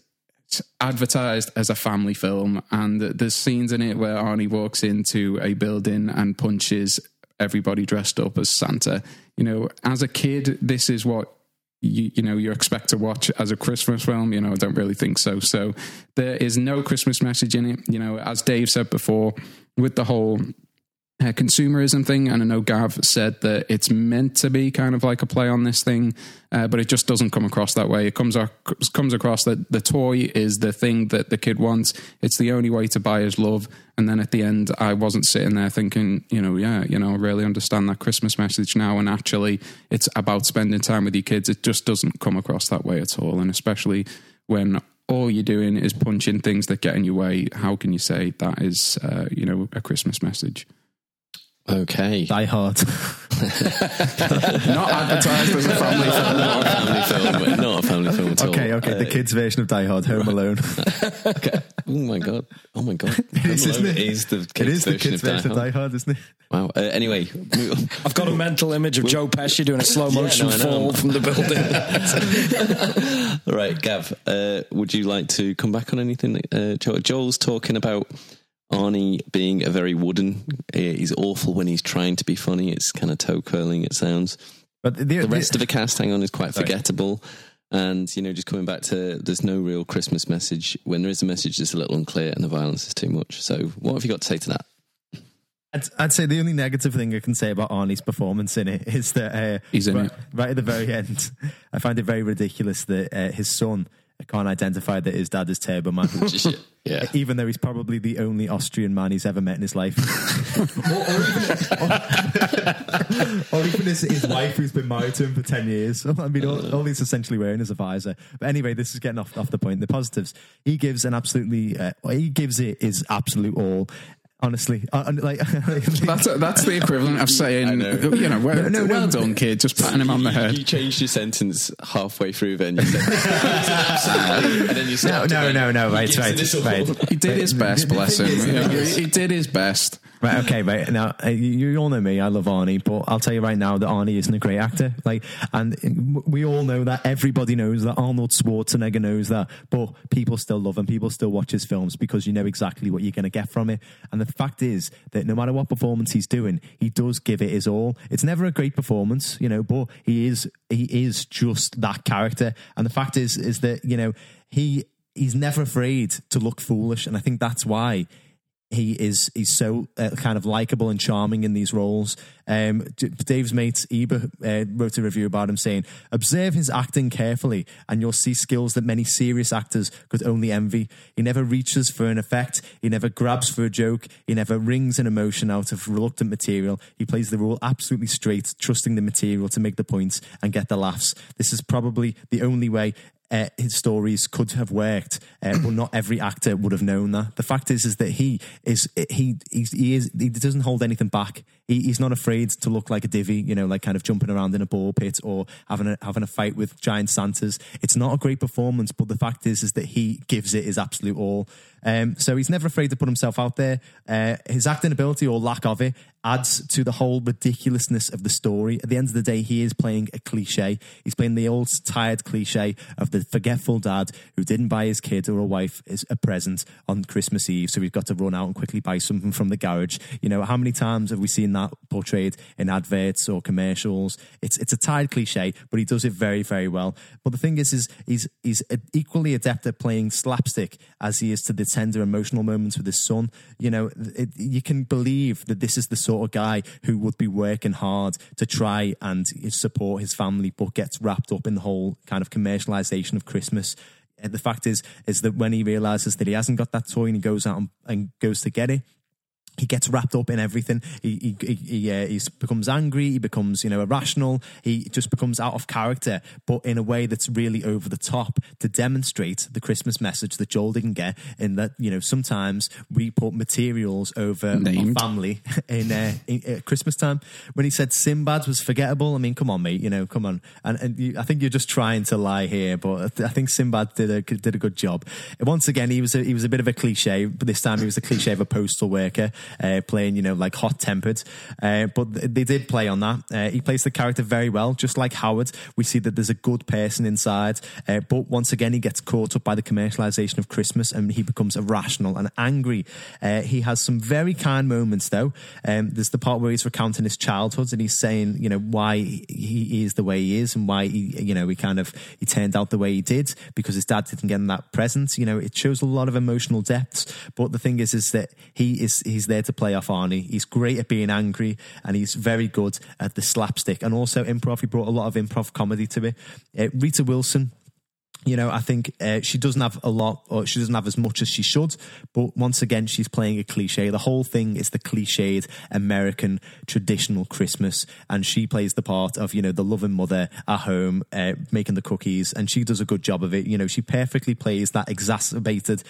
advertised as a family film, and there's scenes in it where Arnie walks into a building and punches everybody dressed up as Santa. You know, as a kid, this is what you, you know you expect to watch as a Christmas film. You know, I don't really think so. So there is no Christmas message in it. You know, as Dave said before, with the whole uh, consumerism thing. And I know Gav said that it's meant to be kind of like a play on this thing, uh, but it just doesn't come across that way. It comes ac- comes across that the toy is the thing that the kid wants. It's the only way to buy his love. And then at the end, I wasn't sitting there thinking, you know, yeah, you know, I really understand that Christmas message now. And actually, it's about spending time with your kids. It just doesn't come across that way at all. And especially when all you're doing is punching things that get in your way, how can you say that is, uh, you know, a Christmas message? Okay. Die Hard. Not advertised as a family film. not a family film. Not a family film at all. okay, okay. The Uh, kids' version of Die Hard, Home Alone. okay. Oh my god. Oh my god. It is, Home isn't Alone it? is the kids it is the version kids' of Die of Hard. Die Hard, isn't it? Wow. Uh, anyway, I've got a mental image of Joe Pesci doing a slow motion no, fall from the building. all right, Gav. Uh, would you like to come back on anything? Uh, Joel's talking about Arnie being a very wooden. uh, He's awful when he's trying to be funny. It's kind of toe curling. It sounds. But the, The rest of the cast, hang on, is quite Sorry. forgettable. And you know, just coming back to there's no real Christmas message. When there is a message, it's a little unclear, and the violence is too much. So, what have you got to say to that? I'd, I'd say the only negative thing I can say about Arnie's performance in it is that uh, He's in right, it. right at the very end, I find it very ridiculous that uh, his son can't identify that his dad is Turbo Man, yeah. even though he's probably the only Austrian man he's ever met in his life. or, or even, or, or even his, his wife, who's been married to him for 10 years. I mean, all, all he's essentially wearing is a visor. But anyway, this is getting off, off the point. The positives. He gives an absolutely, uh, he gives it is absolute all. Honestly, uh, uh, like That's that's the equivalent of saying, know. you know, well, no, well no. done, kid, just patting him on the head. You changed your sentence halfway through. Then you said, and then you no, no, no, no, He right, gives right, it this all- right. He did his best, bless him. He did his best. Right, okay, right. Now, uh, you, you all know me. I love Arnie, but I'll tell you right now that Arnie isn't a great actor. Like, and we all know that. Everybody knows that. Arnold Schwarzenegger knows that. But people still love him. People still watch his films because you know exactly what you're going to get from it. And the fact is that no matter what performance he's doing, he does give it his all. It's never a great performance, you know, but he is he is just that character. And the fact is, is that you know he he's never afraid to look foolish, and I think that's why he is he's so uh, kind of likable and charming in these roles. Um, Dave's mate Ebert uh, wrote a review about him saying, "Observe his acting carefully, and you'll see skills that many serious actors could only envy. He never reaches for an effect. He never grabs for a joke. He never wrings an emotion out of reluctant material. He plays the role absolutely straight, trusting the material to make the points and get the laughs. This is probably the only way." Uh, his stories could have worked, uh, but not every actor would have known that. The fact is, is that he is he he's, he is he doesn't hold anything back. He, he's not afraid to look like a divvy, you know, like kind of jumping around in a ball pit or having a having a fight with giant Santas. It's not a great performance, but the fact is, is that he gives it his absolute all. Um, so he's never afraid to put himself out there. Uh, his acting ability or lack of it adds to the whole ridiculousness of the story. At the end of the day, he is playing a cliche. He's playing the old tired cliche of the forgetful dad who didn't buy his kid or a wife a present on Christmas Eve, so he's got to run out and quickly buy something from the garage. You know, how many times have we seen that portrayed in adverts or commercials? It's it's a tired cliche, but he does it very very well. But the thing is, is he's he's equally adept at playing slapstick as he is to the tender emotional moments with his son. You know, it, you can believe that this is the sort of guy who would be working hard to try and support his family, but gets wrapped up in the whole kind of commercialization of Christmas. The fact is, is that when he realizes that he hasn't got that toy and he goes out and, and goes to get it, he gets wrapped up in everything. He he he, he, uh, he becomes angry. He becomes you know irrational. He just becomes out of character, but in a way that's really over the top to demonstrate the Christmas message that Joel didn't get. In that you know sometimes we put materials over our family in, uh, in uh, Christmas time. When he said Sinbad was forgettable, I mean, come on, mate. You know, come on. And, and you, I think you're just trying to lie here, but I th- I think Sinbad did a did a good job. Once again, he was a, he was a bit of a cliche, but this time he was a cliche of a postal worker uh, playing, you know, like hot tempered. Uh, but they did play on that. Uh, he plays the character very well, just like Howard. We see that there's a good person inside, uh, but once again, he gets caught up by the commercialization of Christmas and he becomes irrational and angry. Uh, he has some very kind moments, though. Um, there's the part where he's recounting his childhood and he's saying, you know, why he is the way he is and why he, you know, he kind of he turned out the way he did because his dad didn't get him that present. You know, it shows a lot of emotional depths. But the thing is, is that he is he's there to play off Arnie. He's great at being angry and he's very good at the slapstick and also improv. He brought a lot of improv comedy to it. Uh, Rita Wilson you know, I think uh, she doesn't have a lot, or she doesn't have as much as she should. But once again, she's playing a cliche. The whole thing is the cliched American traditional Christmas, and she plays the part of you know the loving mother at home, uh, making the cookies, and she does a good job of it. You know, she perfectly plays that exacerbated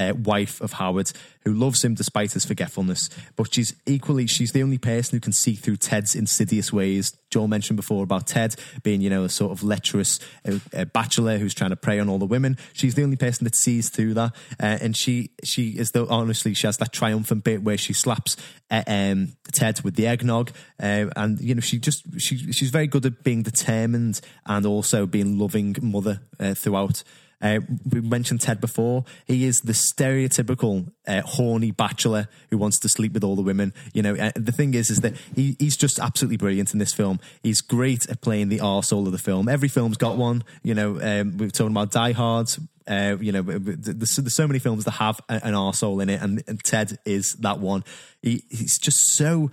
uh, wife of Howard who loves him despite his forgetfulness. But she's equally, she's the only person who can see through Ted's insidious ways. Joel mentioned before about Ted being, you know, a sort of lecherous uh, uh, bachelor who's trying to prey on all the women. She's the only person that sees through that. Uh, and she, she is though, honestly, she has that triumphant bit where she slaps uh, um, Ted with the eggnog. Uh, and, you know, she just, she, she's very good at being determined and also being loving mother throughout. Uh, we mentioned Ted before. He is the stereotypical uh, horny bachelor who wants to sleep with all the women. You know, uh, the thing is, is that he, he's just absolutely brilliant in this film. He's great at playing the arsehole of the film. Every film's got one. You know, um, we were talking about Die Hard. Uh, you know, there's, there's so many films that have an arsehole in it, and, and Ted is that one. He, he's just so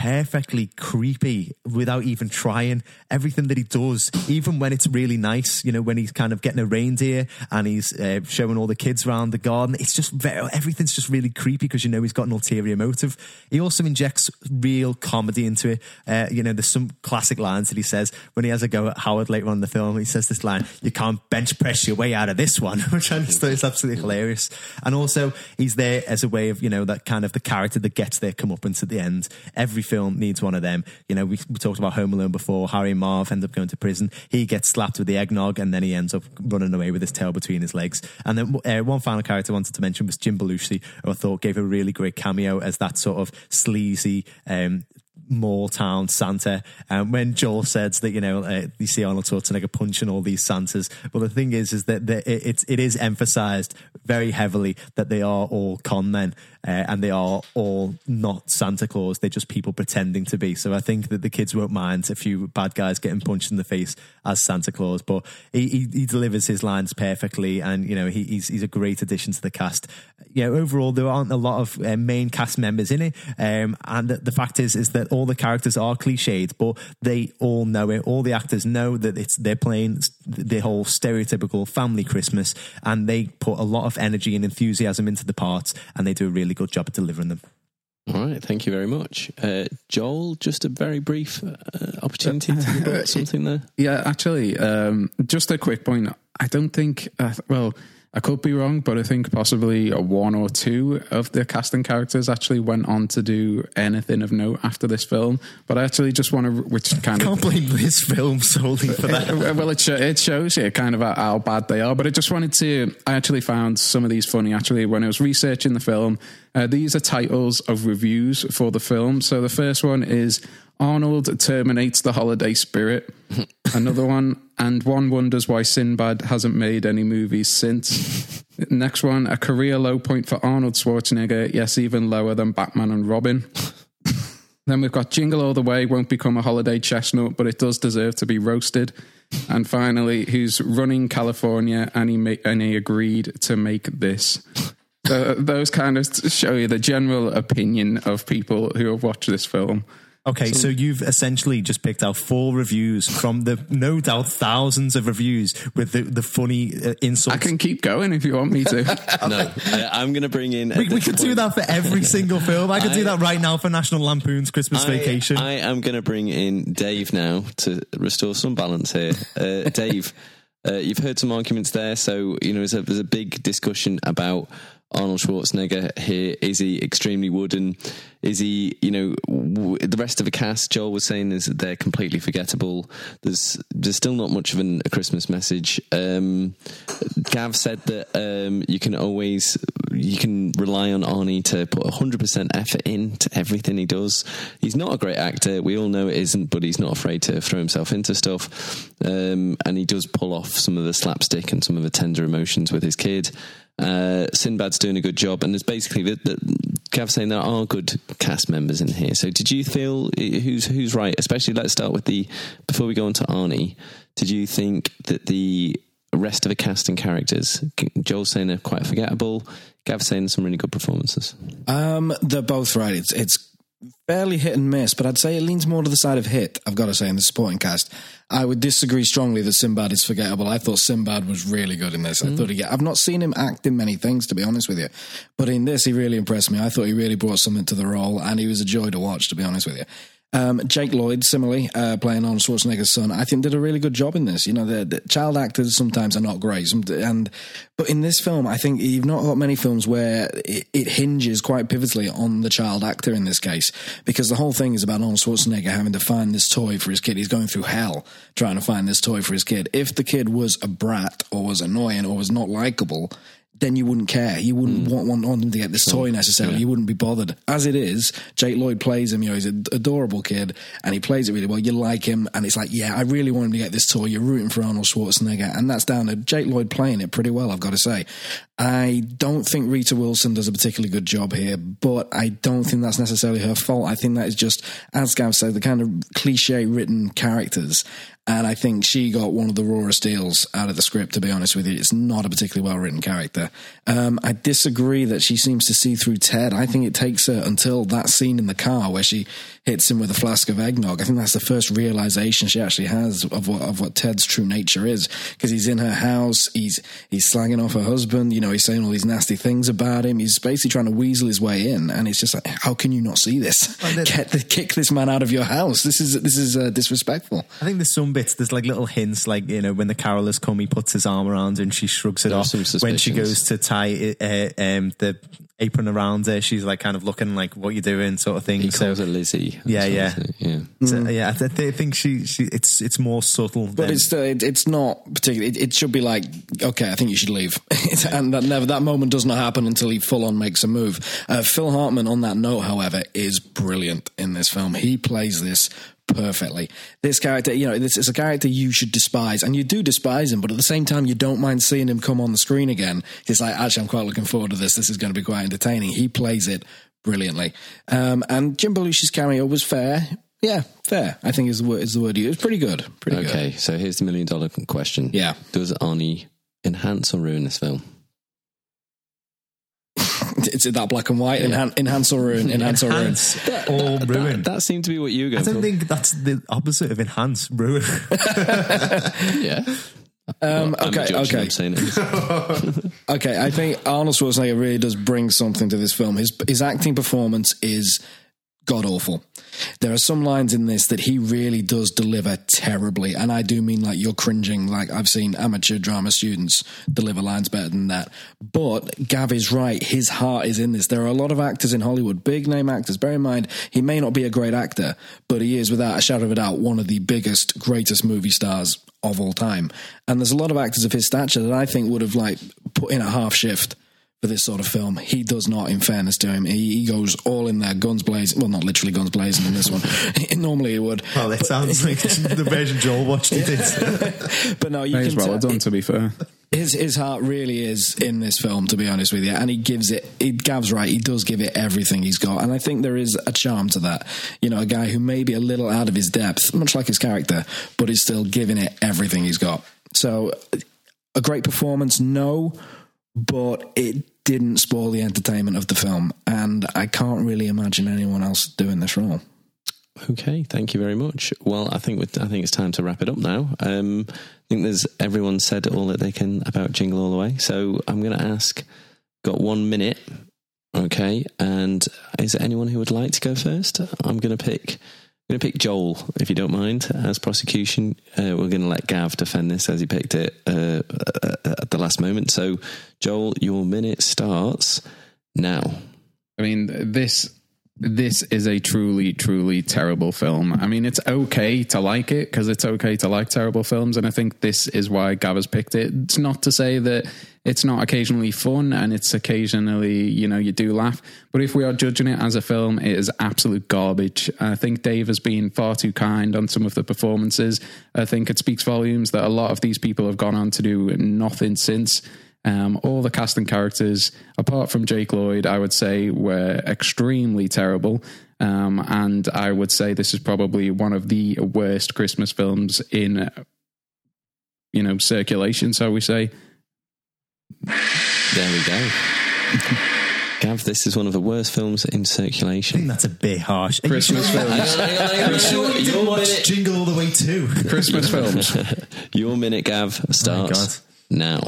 perfectly creepy without even trying. Everything that he does, even when it's really nice, you know, when he's kind of getting a reindeer and he's uh, showing all the kids around the garden, it's just very, everything's just really creepy because you know he's got an ulterior motive. He also injects real comedy into it. Uh, you know, there's some classic lines that he says when he has a go at Howard later on in the film. He says this line, "You can't bench press your way out of this one," which I just thought is absolutely hilarious. And also, he's there as a way of you know that kind of the character that gets their comeuppance at the end. Every film needs one of them. You know, we, we talked about Home Alone before. Harry and Marv end up going to prison. He gets slapped with the eggnog, and then he ends up running away with his tail between his legs. And then uh, one final character I wanted to mention was Jim Belushi, who I thought gave a really great cameo as that sort of sleazy. Um, Mall town Santa. Um, when Joel says that you know uh, you see Arnold Schwarzenegger punching all these Santas, well the thing is is that it, it is emphasised very heavily that they are all con men uh, and they are all not Santa Claus. They're just people pretending to be. So I think that the kids won't mind a few bad guys getting punched in the face as Santa Claus. But he, he, he delivers his lines perfectly, and you know he, he's he's a great addition to the cast. You know, overall there aren't a lot of uh, main cast members in it, um, and the, the fact is is that all the characters are cliched, but they all know it. All the actors know that it's they're playing the whole stereotypical family Christmas, and they put a lot of energy and enthusiasm into the parts, and they do a really good job at delivering them. All right, thank you very much, uh, Joel. Just a very brief uh, opportunity to rebut something there. Yeah, actually, um, just a quick point. I don't think, uh, well, I could be wrong, but I think possibly one or two of the casting characters actually went on to do anything of note after this film. But I actually just want to, which kind I of can't blame this film solely for that. Uh, well, it, it shows you kind of how bad they are. But I just wanted to. I actually found some of these funny. Actually, when I was researching the film, uh, these are titles of reviews for the film. So the first one is Arnold terminates the holiday spirit. Another one, and one wonders why Sinbad hasn't made any movies since. Next one, a career low point for Arnold Schwarzenegger. Yes, even lower than Batman and Robin. Then we've got Jingle All the Way won't become a holiday chestnut, but it does deserve to be roasted. And finally, who's running California and he ma- and he agreed to make this. So those kind of show you the general opinion of people who have watched this film. Okay, so, you've essentially just picked out four reviews from the no doubt thousands of reviews with the, the funny uh, insults. I can keep going if you want me to. No, I, I'm going to bring in. we, we this could do that for every single film. I could do that right now for National Lampoon's Christmas I- Vacation. I am going to bring in Dave now to restore some balance here. Uh, Dave, uh, you've heard some arguments there. So, you know, there's a, there's a big discussion about Arnold Schwarzenegger here. Is he extremely wooden? Is he, you know, w- the rest of the cast, Joel was saying, is that they're completely forgettable. There's there's still not much of an, a Christmas message. Um, Gav said that um, you can always you can rely on Arnie to put 100% effort into everything he does. He's not a great actor. We all know it isn't, but he's not afraid to throw himself into stuff. Um, and he does pull off some of the slapstick and some of the tender emotions with his kid. Uh, Sinbad's doing a good job, and there's basically the, the, Gav saying there are good cast members in here. So, did you feel who's who's right? Especially, let's start with the before we go on to Arnie. Did you think that the rest of the cast and characters, Joel saying they're quite forgettable, Gav saying some really good performances? Um, they're both right. It's it's fairly hit and miss, but I'd say it leans more to the side of hit. I've got to say in the supporting cast, I would disagree strongly that Sinbad is forgettable. I thought Sinbad was really good in this. I mm. thought he. I've not seen him act in many things, to be honest with you, but in this he really impressed me. I thought he really brought something to the role, and he was a joy to watch. To be honest with you. Um, Jake Lloyd, similarly, uh, playing Arnold Schwarzenegger's son, I think did a really good job in this. You know, the, the child actors sometimes are not great, and but in this film, I think you've not got many films where it, it hinges quite pivotally on the child actor in this case, because the whole thing is about Arnold Schwarzenegger having to find this toy for his kid. He's going through hell trying to find this toy for his kid. If the kid was a brat or was annoying or was not likable, then you wouldn't care. You wouldn't hmm. want, want, want him to get this toy necessarily. You wouldn't be bothered. As it is, Jake Lloyd plays him. You know, he's an adorable kid, and he plays it really well. You like him, and it's like, yeah, I really want him to get this toy. You're rooting for Arnold Schwarzenegger, and that's down to Jake Lloyd playing it pretty well. I've got to say. I don't think Rita Wilson does a particularly good job here, but I don't think that's necessarily her fault. I think that is just, as Gav said, the kind of cliche written characters. And I think she got one of the rawest deals out of the script, to be honest with you. It's not a particularly well written character. Um, I disagree that she seems to see through Ted. I think it takes her until that scene in the car where she hits him with a flask of eggnog. I think that's the first realization she actually has of what, of what Ted's true nature is. Because he's in her house, he's, he's slanging off her husband, you know, he's saying all these nasty things about him. He's basically trying to weasel his way in. And it's just like, how can you not see this? Get the, kick this man out of your house. This is, this is uh, disrespectful. I think there's some bits, there's like little hints, like, you know, when the carolers come, he puts his arm around her and she shrugs it There are off. some When she goes to tie uh, um, the apron around her, she's like kind of looking like, what you're doing, sort of thing. He So, calls her Lizzie. Yeah, That's what yeah. I yeah. so, yeah, I, th- I think she, she, it's, it's more subtle. But than, it's still, it, it's not particularly. It, it should be like, okay, I think you should leave, and that never that moment does not happen until he full on makes a move. Uh, Phil Hartman, on that note, however, is brilliant in this film. He plays this perfectly. This character, you know, this is a character you should despise, and you do despise him, but at the same time, you don't mind seeing him come on the screen again. It's like, actually, I'm quite looking forward to this. This is going to be quite entertaining. He plays it brilliantly, um, and Jim Belushi's cameo was fair. Yeah, fair. I think is the word. Is the word. It was pretty good. Pretty good. Okay, so here's the million dollar question. Yeah. Does Arnie enhance or ruin this film? It's that black and white. Enhan- enhance or ruin. Enhance or ruin. enhance or ruin. That, that seemed to be what you were I don't for. think that's the opposite of enhance, ruin. yeah. Um, I'm okay, a judge, okay, I'm saying it. okay. I think Arnold Schwarzenegger really does bring something to this film. His his acting performance is god awful. There are some lines in this that he really does deliver terribly, and I do mean like you're cringing. Like I've seen amateur drama students deliver lines better than that. But Gav is right; his heart is in this. There are a lot of actors in Hollywood, big name actors. Bear in mind, he may not be a great actor, but he is without a shadow of a doubt one of the biggest, greatest movie stars of all time. And there's a lot of actors of his stature that I think would have like put in a half shift for this sort of film. He does not, in fairness to him. He, he goes all in there, guns blazing. Well, not literally guns blazing in this one. Normally he would. well, it sounds like the version Joel watched it is. But no, you May can as well tell- have done, to be fair. his his heart really is in this film, to be honest with you, and he gives it. He Gav's right. He does give it everything he's got, and I think there is a charm to that. You know, a guy who may be a little out of his depth, much like his character, but is still giving it everything he's got. So, a great performance, no, but it didn't spoil the entertainment of the film, and I can't really imagine anyone else doing this role. Okay, thank you very much. Well, I think I think it's time to wrap it up now. Um, I think there's everyone said all that they can about Jingle All the Way. So I'm going to ask. Got one minute, okay? And is there anyone who would like to go first? I'm going to pick. Going to pick Joel, if you don't mind, as prosecution. Uh, we're going to let Gav defend this as he picked it uh, uh, at the last moment. So, Joel, your minute starts now. I mean, this this is a truly, truly terrible film. I mean, it's okay to like it because it's okay to like terrible films, and I think this is why Gav has picked it. It's not to say that it's not occasionally fun and it's occasionally, you know, you do laugh, but if we are judging it as a film, it is absolute garbage. I think Dave has been far too kind on some of the performances. I think it speaks volumes that a lot of these people have gone on to do nothing since. Um, all the cast and characters, apart from Jake Lloyd, I would say were extremely terrible. Um, and I would say this is probably one of the worst Christmas films in, you know, circulation. So we say, There we go. Gav, this is one of the worst films in I think circulation. that's a bit harsh. Christmas films. You didn't watch Jingle All the Way too. Christmas films. Your minute, Gav, starts now.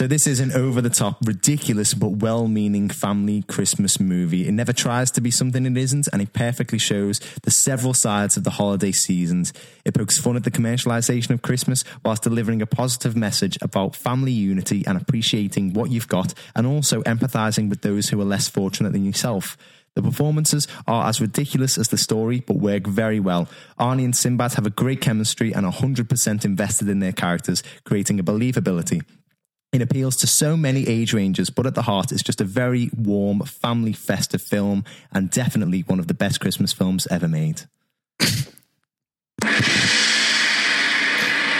So this is an over-the-top, ridiculous but well-meaning family Christmas movie. It never tries to be something it isn't, and it perfectly shows the several sides of the holiday seasons. It pokes fun at the commercialization of Christmas whilst delivering a positive message about family unity and appreciating what you've got, and also empathizing with those who are less fortunate than yourself. The performances are as ridiculous as the story, but work very well. Arnie and Sinbad have a great chemistry and are 100% invested in their characters, creating a believability. It appeals to so many age ranges, but at the heart, it's just a very warm, family festive film and definitely one of the best Christmas films ever made.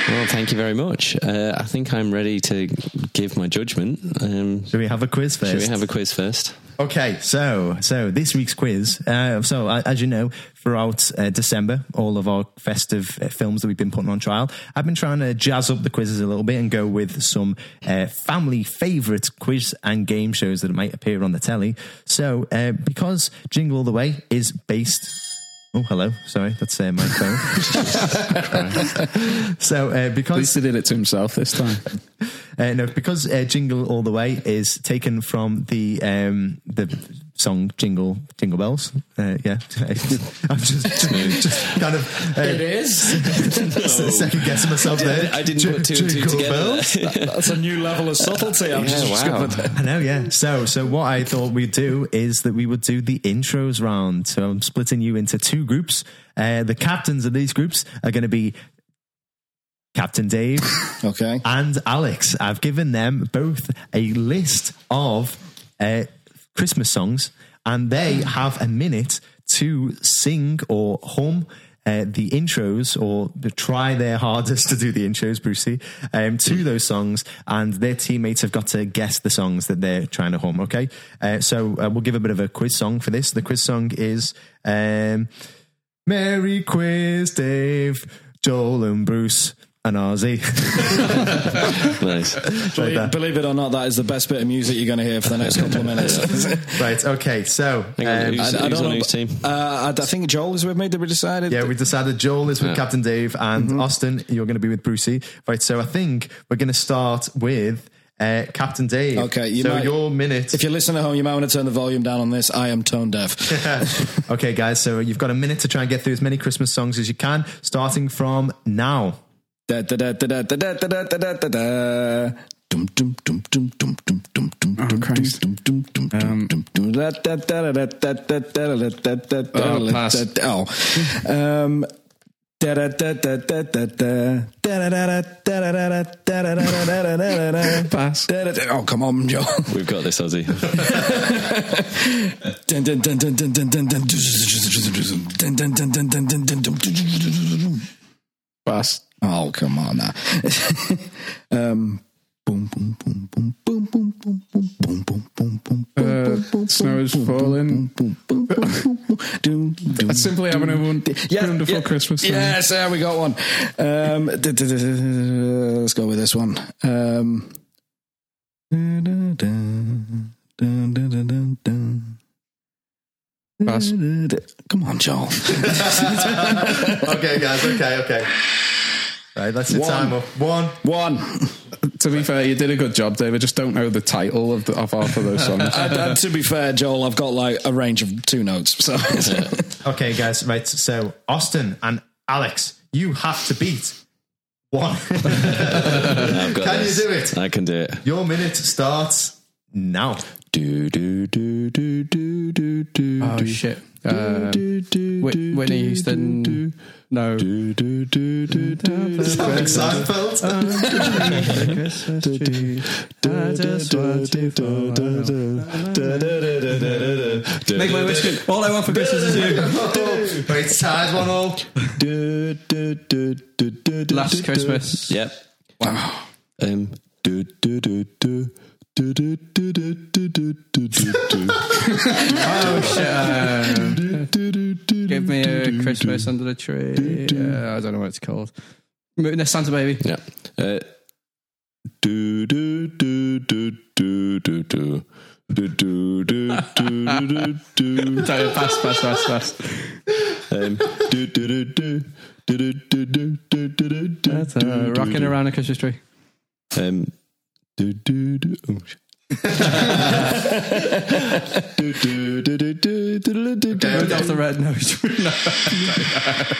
Well, thank you very much. Uh, I think I'm ready to give my judgment. Um, Should we have a quiz first? should we have a quiz first? Okay, so so this week's quiz. Uh, so uh, as you know, throughout uh, December, all of our festive uh, films that we've been putting on trial, I've been trying to jazz up the quizzes a little bit and go with some uh, family favourite quiz and game shows that might appear on the telly. So uh, because Jingle All the Way is based. Oh, hello. Sorry, that's uh, my phone. so uh, At because least he did it to himself this time. uh, no, because uh, "Jingle All the Way" is taken from the um, the song "Jingle Jingle Bells." Uh, yeah, I'm just, just kind of uh, It is. second guessing myself there. I didn't put two and two Jingle together. bells. That's a new level of subtlety I've just Yeah, wow. discovered. I know, yeah. So, so what I thought we'd do is that we would do the intros round. So I'm splitting you into two groups. Uh, the captains of these groups are going to be Captain Dave Okay. and Alex. I've given them both a list of uh, Christmas songs, and they have a minute to sing or hum. Uh, the intros, or to try their hardest to do the intros, Brucey, um, to those songs, and their teammates have got to guess the songs that they're trying to hum. Okay, uh, so uh, we'll give a bit of a quiz song for this. The quiz song is um, "Merry Quiz Dave, Joel and Bruce and Ozzy." Nice. Believe, that. believe it or not, that is the best bit of music you're going to hear for the next couple of minutes. right. Okay. So um, who's, I- I don't on know, whose team? Uh, I, I think Joel is with me. Did we decide? yeah, we decided Joel is with Captain Dave and Austin. You're going to be with Brucey. Right. So I think we're going to start with uh, Captain Dave. Okay, you so might- your minute. If you're listening at home, you might want to turn the volume down on this. I am tone deaf. okay, guys. So you've got a minute to try and get through as many Christmas songs as you can, starting from now. Da, da, da, da, da, da, da, da, da, da, da, da. Dum, dum, dum, dum, dum, dum, dum, dum, Oh, dum, Christ. dum, dum, dum, dum, dum, dum. Da, da, da, da, da, da, da, da, da, da, da, Oh, da, pass. da, Oh. Um. Pass. Oh, come on, Joel. We've got this, Ozzy. Pass. Oh, come on now. um, boom, boom, boom, boom, boom, boom, boom, boom, boom, boom, boom, boom, Uh, boom, boom, snow is falling. boom, boom, boom, boom, boom. Doom, doom, Simply having a Yeah, wonderful Christmas. Yes, there we got one. Um, let's go with this one. Um, Pass. Come on, Joel. okay, guys. Okay, okay. Right, let's One. time up. One. One. To be fair, you did a good job, David. I just don't know the title of, the, of half of those songs. And, and to be fair, Joel, I've got like a range of two notes. So Okay, guys. Right. So Austin and Alex, you have to beat one. Can this. you do it? I can do it. Your minute starts now. Do, do, do, do, do, do, do. Oh shit! Um, Whit- Whitney Houston. No. Do, do, do, do, do. Sound like Seinfeld. Make my wish good. All I want for Christmas is you. Right, it's tied one all. Do, do, do, do, do, do, Last Christmas. Yep. Wow. Um. Do, do, do, do. Do, do, do, do, do, do, do, do, do. Oh shit! um, do, give me a Christmas under the tree. Uh, I don't know what it's called. No, Santa baby. Yeah. Uh, do, do, do, do, do, do, do. Do, do, do, do, do, do. Sorry, pass, pass, pass, pass. Um, do, do, do, do. Do, do, do, do, do, do, That's uh, rocking around a Christmas tree. Um, do, do, do. Okay, off the red nose.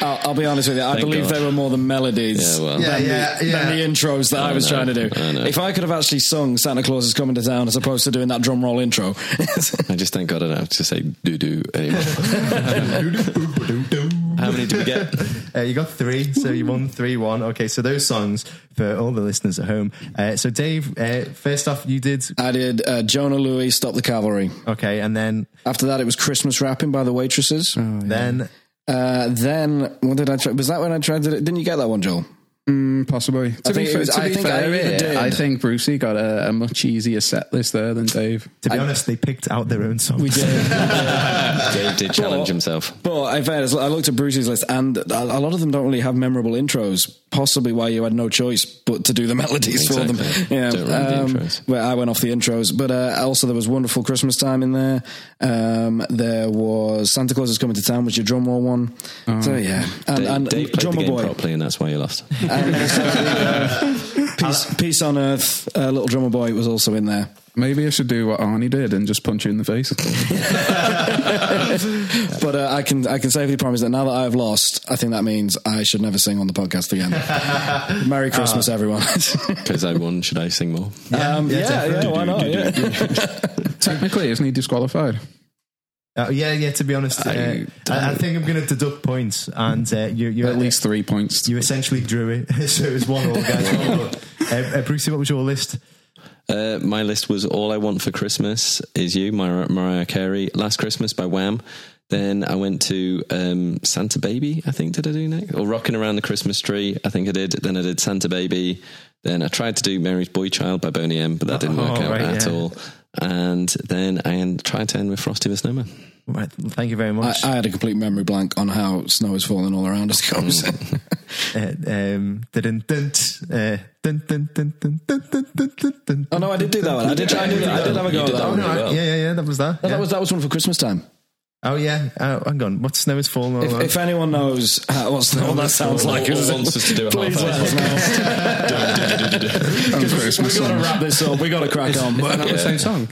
I'll, be honest with you. I Thank believe God. they were more the melodies Yeah, well. Yeah, than, yeah, the, yeah. than the intros that I, I was know, trying to do. I. If I could have actually sung "Santa Claus is Coming to Town" as opposed to doing that drum roll intro, I just thank God I don't have to say doo doo anymore. How many did we get? Uh, you got three, so you won three one. Okay, so those songs for all the listeners at home. Uh, so Dave, uh, first off, you did I did uh, Jona Lewie, Stop the Cavalry. okay, and then After that, it was Christmas Wrapping by the Waitresses. then Uh, then, what did I try? Was that when I tried to? Didn't you get that one, Joel? Mm, possibly. To think be, it fair, was- to I be think fair, I either yeah, did. I think Brucey got a, a much easier set list there than Dave. To be honest, they picked out their own songs. We did. Dave did challenge But- himself. But in fairness, I looked at Brucey's list, and a a lot of them don't really have memorable intros. Possibly why you had no choice but to do the melodies for them. Yeah, Don't remember the um, intros. I went off the intros, but uh, also there was "Wonderful Christmas Time" in there. Um, there was "Santa Claus is Coming to Town," which your Drumroll one. So yeah, and, Dave, and Dave played the Drummer game Boy. properly, and that's why you lost. And also the, Peace, Peace on Earth, uh, Little Drummer Boy was also in there. Maybe I should do what Arnie did and just punch you in the face. But uh, I can I can safely promise that now that I have lost, I think that means I should never sing on the podcast again. Merry Christmas, everyone. Because I won, should I sing more? um, yeah, yeah, why not? Yeah. Technically, isn't he disqualified? Uh, yeah, yeah. To be honest, uh, I, I think I'm going to deduct points, and uh, you, you At least three points. you essentially drew it, so it was one all, guys. uh, uh, Brucey, what was your list? Uh, my list was All I Want for Christmas Is You, Mar- Mariah Carey, Last Christmas by Wham. Then I went to um, Santa Baby, I think, did I do next? Or Rocking Around the Christmas Tree, I think I did. Then I did Santa Baby. Then I tried to do Mary's Boy Child by Boney M, but that didn't work Oh, out right, at yeah. all. And then I tried to end with Frosty the Snowman. Right. Thank you very much. I, I, had a complete memory blank on how snow is falling all around us. Comes. Oh no, I did do that one. I did. try. did. I did have a go. Oh, that one. Yeah, yeah, yeah. That was that. Yeah. That was that was one for Christmas time. Oh yeah. Oh, hang on. What snow is falling? all If, if anyone knows how, what snow that sounds like, Or wants us to do a please half let us know. Christmas We got to wrap this up. We got to crack on. Not the same song.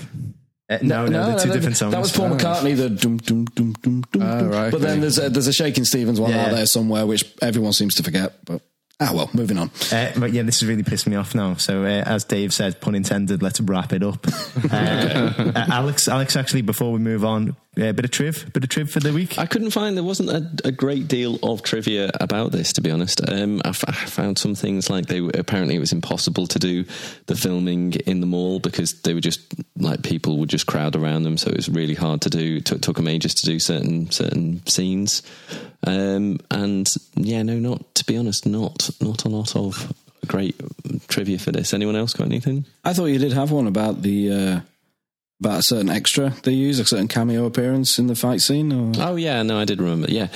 Uh, no, no, they're two that- different songs. That was Paul McCartney. The dum dum dum dum dum. Oh, right, But then okay. there's a, there's a Shakin' Stevens one Yeah. out there somewhere, which everyone seems to forget. But ah well, moving on. Uh, but yeah, this has really pissed me off now. So, uh, as Dave said, pun intended, let's wrap it up. Uh, uh, Alex, Alex, actually, before we move on, a bit of triv, bit of triv for the week. I couldn't find there wasn't a, a great deal of trivia about this, to be honest. Um, I, f- I found some things like they were, apparently it was impossible to do the filming in the mall because they were just like people would just crowd around them, so it was really hard to do. Took took them ages to do certain certain scenes, um, and yeah, no, not to be honest, not not a lot of great trivia for this. Anyone else got anything? I thought you did have one about the uh, about a certain extra they use, a certain cameo appearance in the fight scene. Or... Oh yeah, no, I did remember. Yeah,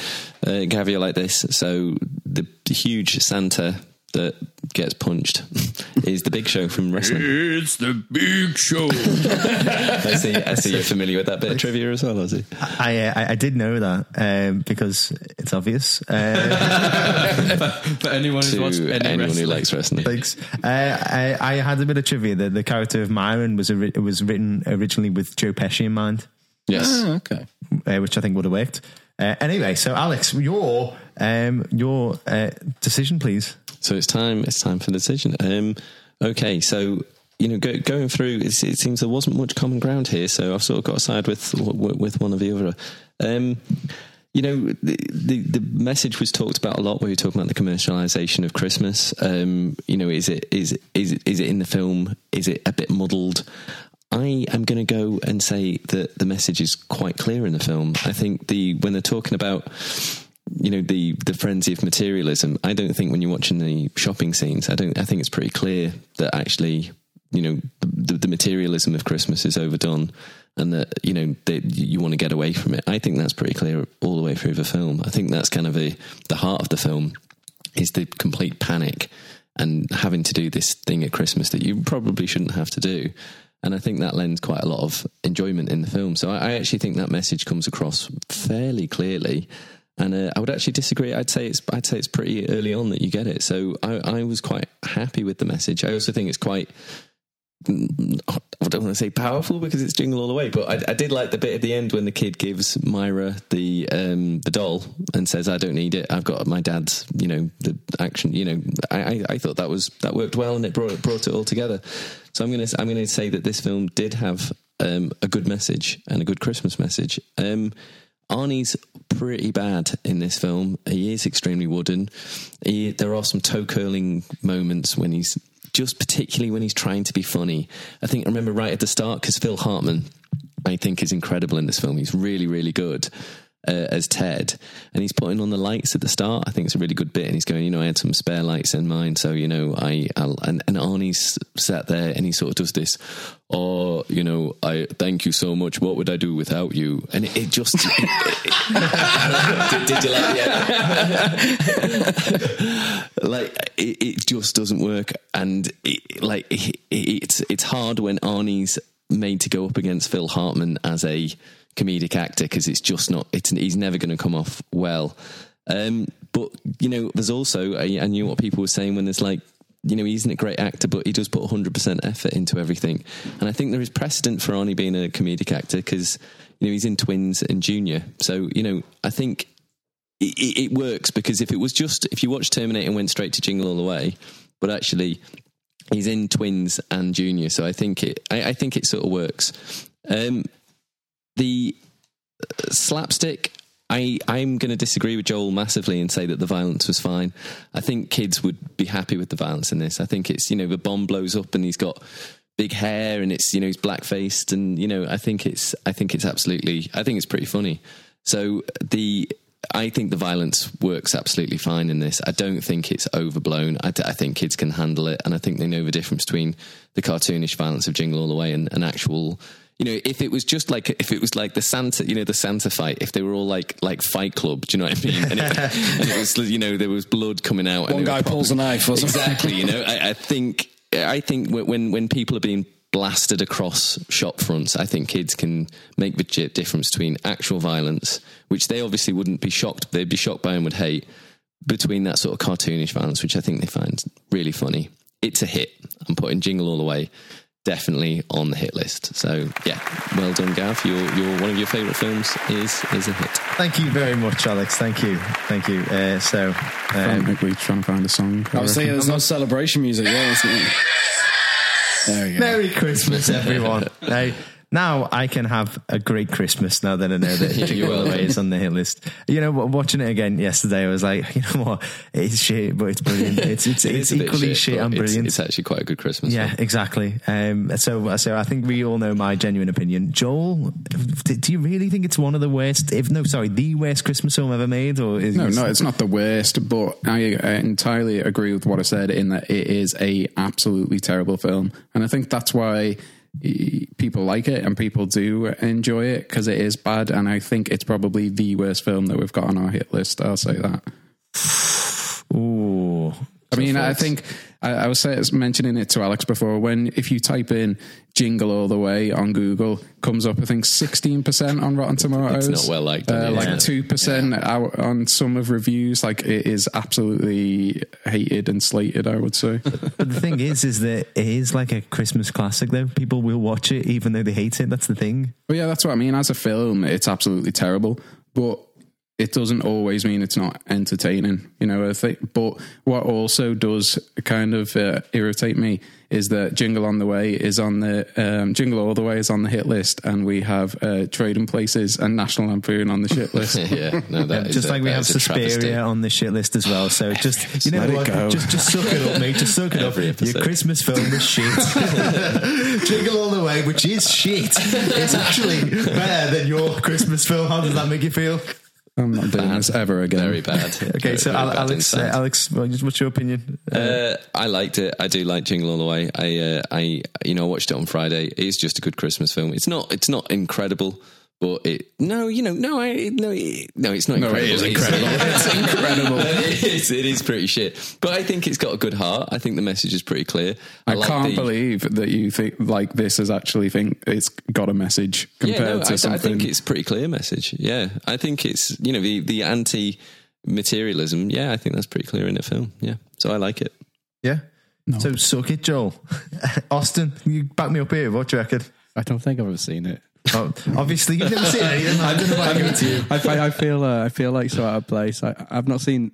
uh, like this. So the huge Santa that gets punched is the Big Show from wrestling. It's the big show. I see. I see you're familiar with that bit of trivia as well, Ozzy. I, uh, I I did know that um, because it's obvious. Uh, For anyone who's watched any anyone who likes wrestling, thanks. Uh, I, I had a bit of trivia. The, the character of Myron was ori- was written originally with Joe Pesci in mind, yes. Ah, okay. uh, which I think would have worked. Uh, anyway, so Alex, your um, your uh, decision, please. So it's time. It's time for the decision. Um, okay, so you know, go, going through, it's, it seems there wasn't much common ground here. So I've sort of got side with with one of the other. Um, you know, the, the the message was talked about a lot. Where you're talking about the commercialization of Christmas. Um, you know, is it is is is it in the film? Is it a bit muddled? I am going to go and say that the message is quite clear in the film. I think the when they're talking about you know the the frenzy of materialism, I don't think when you're watching the shopping scenes, I don't. I think it's pretty clear that actually you know the, the materialism of Christmas is overdone, and that you know you want to get away from it. I think that's pretty clear all the way through the film. I think that's kind of a, the heart of the film is the complete panic and having to do this thing at Christmas that you probably shouldn't have to do. And I think that lends quite a lot of enjoyment in the film. So I, I actually think that message comes across fairly clearly. And uh, I would actually disagree. I'd say it's I'd say it's pretty early on that you get it. So I, I was quite happy with the message. I also think it's quite I don't want to say powerful because it's jingle all the way, but I, I did like the bit at the end when the kid gives Myron the um, the doll and says, "I don't need it. I've got my dad's." You know, the action. You know, I, I, thought that was that worked well and it brought brought it all together. So I'm gonna I'm gonna say that this film did have um, a good message and a good Christmas message. Um, Arnie's pretty bad in this film. He is extremely wooden. He, there are some toe curling moments when he's just particularly when he's trying to be funny. I think I remember right at the start because Phil Hartman, I think, is incredible in this film. He's really, really good. Uh, as Ted, and he's putting on the lights at the start. I think it's a really good bit, and he's going, you know, I had some spare lights in mine, so you know, I I'll, and, and Arnie's sat there, and he sort of does this, oh, you know, I thank you so much. What would I do without you? And it, it just did, did you like yeah, like it, it just doesn't work, and it, like it, it's it's hard when Arnie's made to go up against Phil Hartman as a comedic actor because it's just not. It's he's never going to come off well. Um, but you know, there's also I, I knew what people were saying when there's like. You know, he isn't a great actor, but he does put 100% effort into everything. And I think there is precedent for Arnie being a comedic actor because, you know, he's in Twins and Junior. So, you know, I think it, it, works because if it was just, if you watch Terminator and went straight to Jingle All the Way, but actually he's in Twins and Junior. So I think it, I, I think it sort of works. Um, the uh, slapstick I, I'm going to disagree with Joel massively and say that the violence was fine. I think kids would be happy with the violence in this. I think it's, you know, the bomb blows up and he's got big hair and it's, you know, he's black faced and, you know, I think it's, I think it's absolutely, I think it's pretty funny. So the, I think the violence works absolutely fine in this. I don't think it's overblown. I, I think kids can handle it. And I think they know the difference between the cartoonish violence of Jingle All the Way and an actual, you know, if it was just like if it was like the Santa, you know, the Santa fight, if they were all like like Fight Club, do you know what I mean? And it, and it was, you know, there was blood coming out. One guy pulls a knife, exactly. You know, I, I think I think when when people are being blasted across shop fronts, I think kids can make the difference between actual violence, which they obviously wouldn't be shocked, they'd be shocked by and would hate, between that sort of cartoonish violence, which I think they find really funny. It's a hit. I'm putting Jingle All the Way definitely on the hit list. So yeah, well done, Gav. Your your one of your favourite films is is a hit. Thank you very much, Alex. Thank you, thank you. Uh, so, um, we're trying to find a song. I was thinking there's no celebration music. Yeah, there we go. Merry Christmas, everyone. hey, now I can have a great Christmas now that I know that Jingle All the Way is on the hit list. You know, watching it again yesterday, I was like, you know what, it's shit, but it's brilliant. It's it's, it it's equally shit, shit and brilliant. It's, it's, actually quite a good Christmas. Yeah, film. exactly. Um, so so I think we all know my genuine opinion. Joel, do you really think it's one of the worst? If no, sorry, the worst Christmas film ever made? Or is no, no, it's not the worst. But I, I entirely agree with what I said in that it is a absolutely terrible film, and I think that's why people like it and people do enjoy it because it is bad. And I think it's probably the worst film that we've got on our hit list. I'll say that. Ooh. I mean, I think I, I was mentioning it to Alex before. When if you type in "Jingle All the Way" on Google, comes up I think sixteen percent on Rotten Tomatoes. It's not well liked. Uh, like two percent out on some of reviews. Like it is absolutely hated and slated. I would say. but the thing is, is that it is like a Christmas classic. Though people will watch it even though they hate it. That's the thing. Well, yeah, that's what I mean. As a film, it's absolutely terrible. But it doesn't always mean it's not entertaining, you know. I think, but what also does kind of uh, irritate me is that Jingle on the Way is on the um, Jingle All the Way is on the hit list, and we have uh, Trading Places and National Lampoon on the shit list. yeah, no, that just a, like we have Suspiria on the shit list as well. So just you know what, just just suck it up, mate. Just suck it Every up. Episode. Your Christmas film is shit. Jingle All the Way, which is shit, is actually better than your Christmas film. How does that make you feel? I'm not doing bad. this ever again. Very bad. okay, very, so very Alex, uh, Alex, what's your opinion? Uh, I liked it. I do like Jingle All the Way. I, uh, I, you know, I watched it on Friday. It's just a good Christmas film. It's not, it's not incredible. But it no, you know, no, I no, it, no, it's not. No, incredible. it is incredible. it's incredible. it, is, it is pretty shit. But I think it's got a good heart. I think the message is pretty clear. I, I like can't the, believe that you think like this is actually think it's got a message compared yeah, no, to I, something. I think it's pretty clear message. Yeah, I think it's you know the the anti materialism. Yeah, I think that's pretty clear in the film. Yeah, so I like it. Yeah. No. So suck it, Joel. Austin, you back me up here. What do you reckon? I don't think I've ever seen it. Oh, obviously, you've never seen anything. I don't know what I to you. I, I feel uh, I feel like so out of place. I, have not seen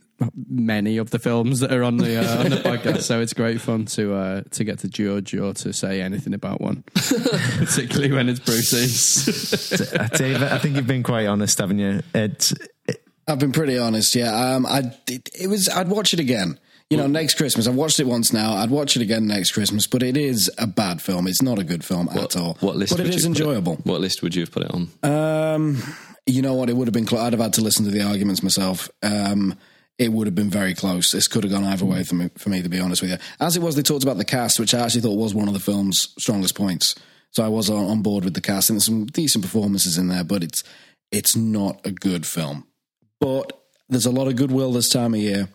many of the films that are on the uh, on the podcast, so it's great fun to uh, to get to judge or to say anything about one, particularly when it's Brucey's. Dave, I think you've been quite honest, haven't you? It's, it, I've been pretty honest. Yeah, um, I it, it was. I'd watch it again you know, next Christmas. I've watched it once now. I'd watch it again next Christmas, but it is a bad film. It's not a good film what, at all. What list? But it is enjoyable. It, what list would you have put it on? Um, You know what? It would have been. Cl- I'd have had to listen to the arguments myself. Um, it would have been very close. This could have gone either way for me, for me, to be honest with you. As it was, they talked about the cast, which I actually thought was one of the film's strongest points. So I was on, on board with the cast, and there's some decent performances in there, but it's it's not a good film. But there's a lot of goodwill this time of year,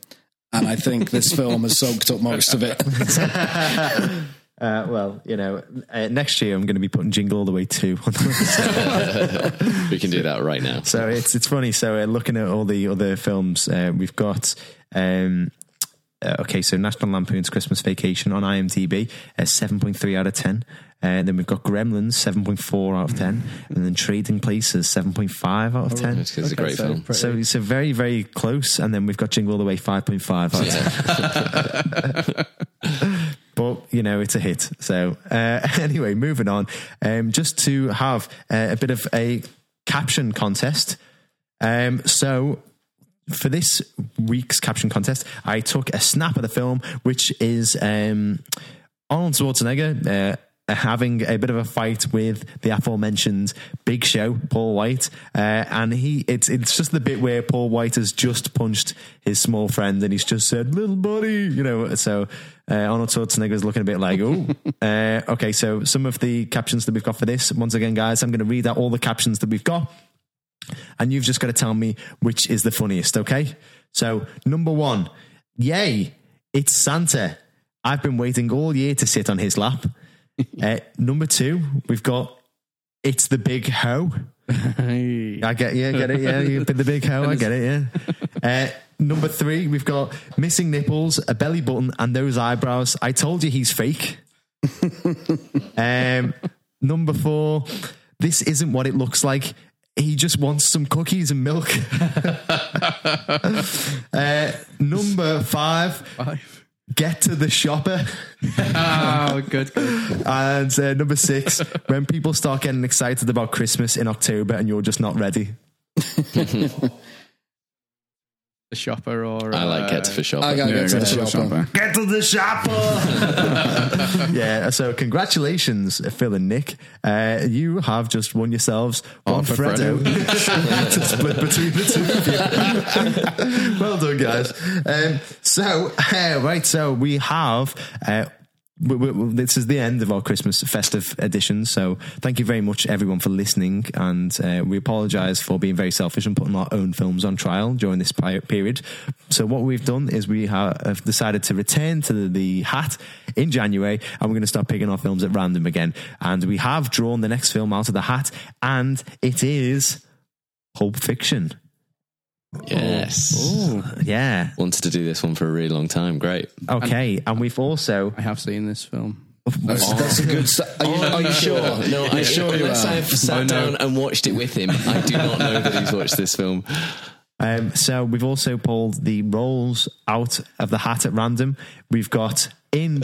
and I think this film has soaked up most of it. Uh, well, you know, uh, next year I'm going to be putting Jingle All the Way 2 on the list. We can do that right now. So it's it's funny. So uh, looking at all the other films, uh, we've got. Um, uh, okay, so National Lampoon's Christmas Vacation on IMDb, uh, seven point three out of ten. Uh, then we've got Gremlins, seven point four out of ten, and then Trading Places, seven point five out of ten. It's, it's a great so film. pretty- So it's a very very close, and then we've got Jingle All the Way, five point five out of ten. but you know it's a hit. So uh, anyway, moving on. Um, just to have uh, a bit of a caption contest. Um, so for this week's caption contest, I took a snap of the film, which is um, Arnold Schwarzenegger. Uh, having a bit of a fight with the aforementioned Big Show, Paul Wight, uh, and he it's it's just the bit where Paul Wight has just punched his small friend, and he's just said, "Little buddy," you know. So uh, Arnold is looking a bit like, "Oh, uh, okay." So some of the captions that we've got for this, once again, guys, I'm going to read out all the captions that we've got and you've just got to tell me which is the funniest, okay? So, number one, yay, it's Santa. I've been waiting all year to sit on his lap. uh, number two, we've got it's the big hoe. Hey. I get, yeah, get it, yeah, you the big hoe, I get it, yeah. Uh, number three, we've got missing nipples, a belly button, and those eyebrows. I told you he's fake. um, number four, this isn't what it looks like. He just wants some cookies and milk. uh, number five, Five. get to the shopper. Oh, good, good. And uh, number six, when people start getting excited about Christmas in October and you're just not ready. The shopper or. I like uh, Get to the Shopper. I gotta Yeah, get to the go shopper. shopper. Get to the shopper. yeah. So congratulations, Phil and Nick. Uh, you have just won yourselves one for Freddo to split between the two of you. well done, guys. Um, so uh, right, so we have. Uh, we, we, this is the end of our Christmas festive edition. So thank you very much, everyone, for listening. And uh, we apologise for being very selfish and putting our own films on trial during this period. So what we've done is we have decided to return to the, the hat in January, and we're going to start picking our films at random again. And we have drawn the next film out of the hat, and it is Pulp Fiction. Yes. Oh yeah. Wanted to do this one for a really long time. Great. Okay. And we've also I have seen this film. That's, that's a good. st- Are you, are you sure? No, I'm sure you unless are? I've sat Oh, no. down and watched it with him, I do not know that he's watched this film. Um, so we've also pulled the roles out of the hat at random. We've got in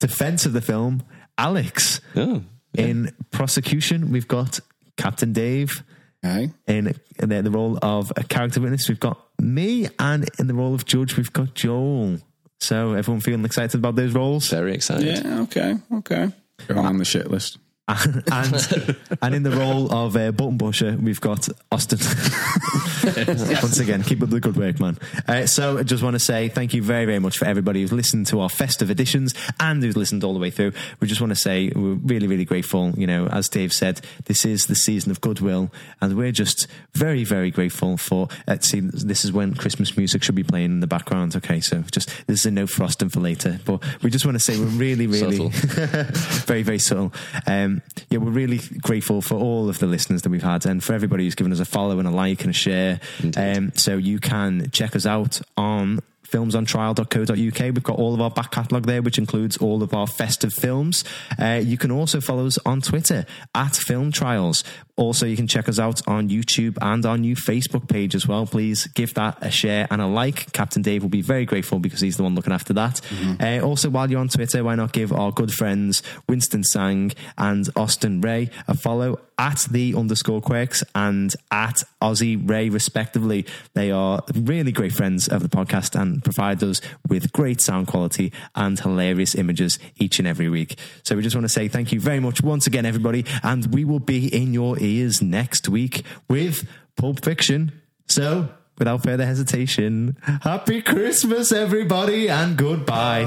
defense of the film, Alex. Oh, In prosecution, we've got Captain Dave. Okay. In, in the, the role of a character witness, we've got me, and in the role of judge, we've got Joel. So everyone feeling excited about those roles, very excited. Yeah. Okay. Okay. Going on the shit list. and and in the role of uh, button pusher, we've got Austin. Once again, keep up the good work, man. Uh, so I just want to say thank you very, very much for everybody who's listened to our festive editions and who's listened all the way through. We just want to say we're really, really grateful. You know, as Dave said, this is the season of goodwill, and we're just very, very grateful for. Uh, see, this is when Christmas music should be playing in the background. Okay, so just this is a no frosting for later, but we just want to say we're really, really very, very subtle. Um, yeah, we're really grateful for all of the listeners that we've had and for everybody who's given us a follow and a like and a share. Um, so you can check us out on filmsontrial.co.uk. We've got all of our back catalogue there, which includes all of our festive films. Uh, you can also follow us on Twitter at Film Trials. Also, you can check us out on YouTube and our new Facebook page as well. Please give that a share and a like. Captain Dave will be very grateful because he's the one looking after that. Uh, also, while you're on Twitter, why not give our good friends Winston Sang and Austin Ray a follow at the underscore quirks and at Aussie Ray, respectively. They are really great friends of the podcast and provide us with great sound quality and hilarious images each and every week. So we just want to say thank you very much once again, everybody, and we will be in your ears next week with Pulp Fiction. So, without further hesitation, Happy Christmas, everybody, and goodbye.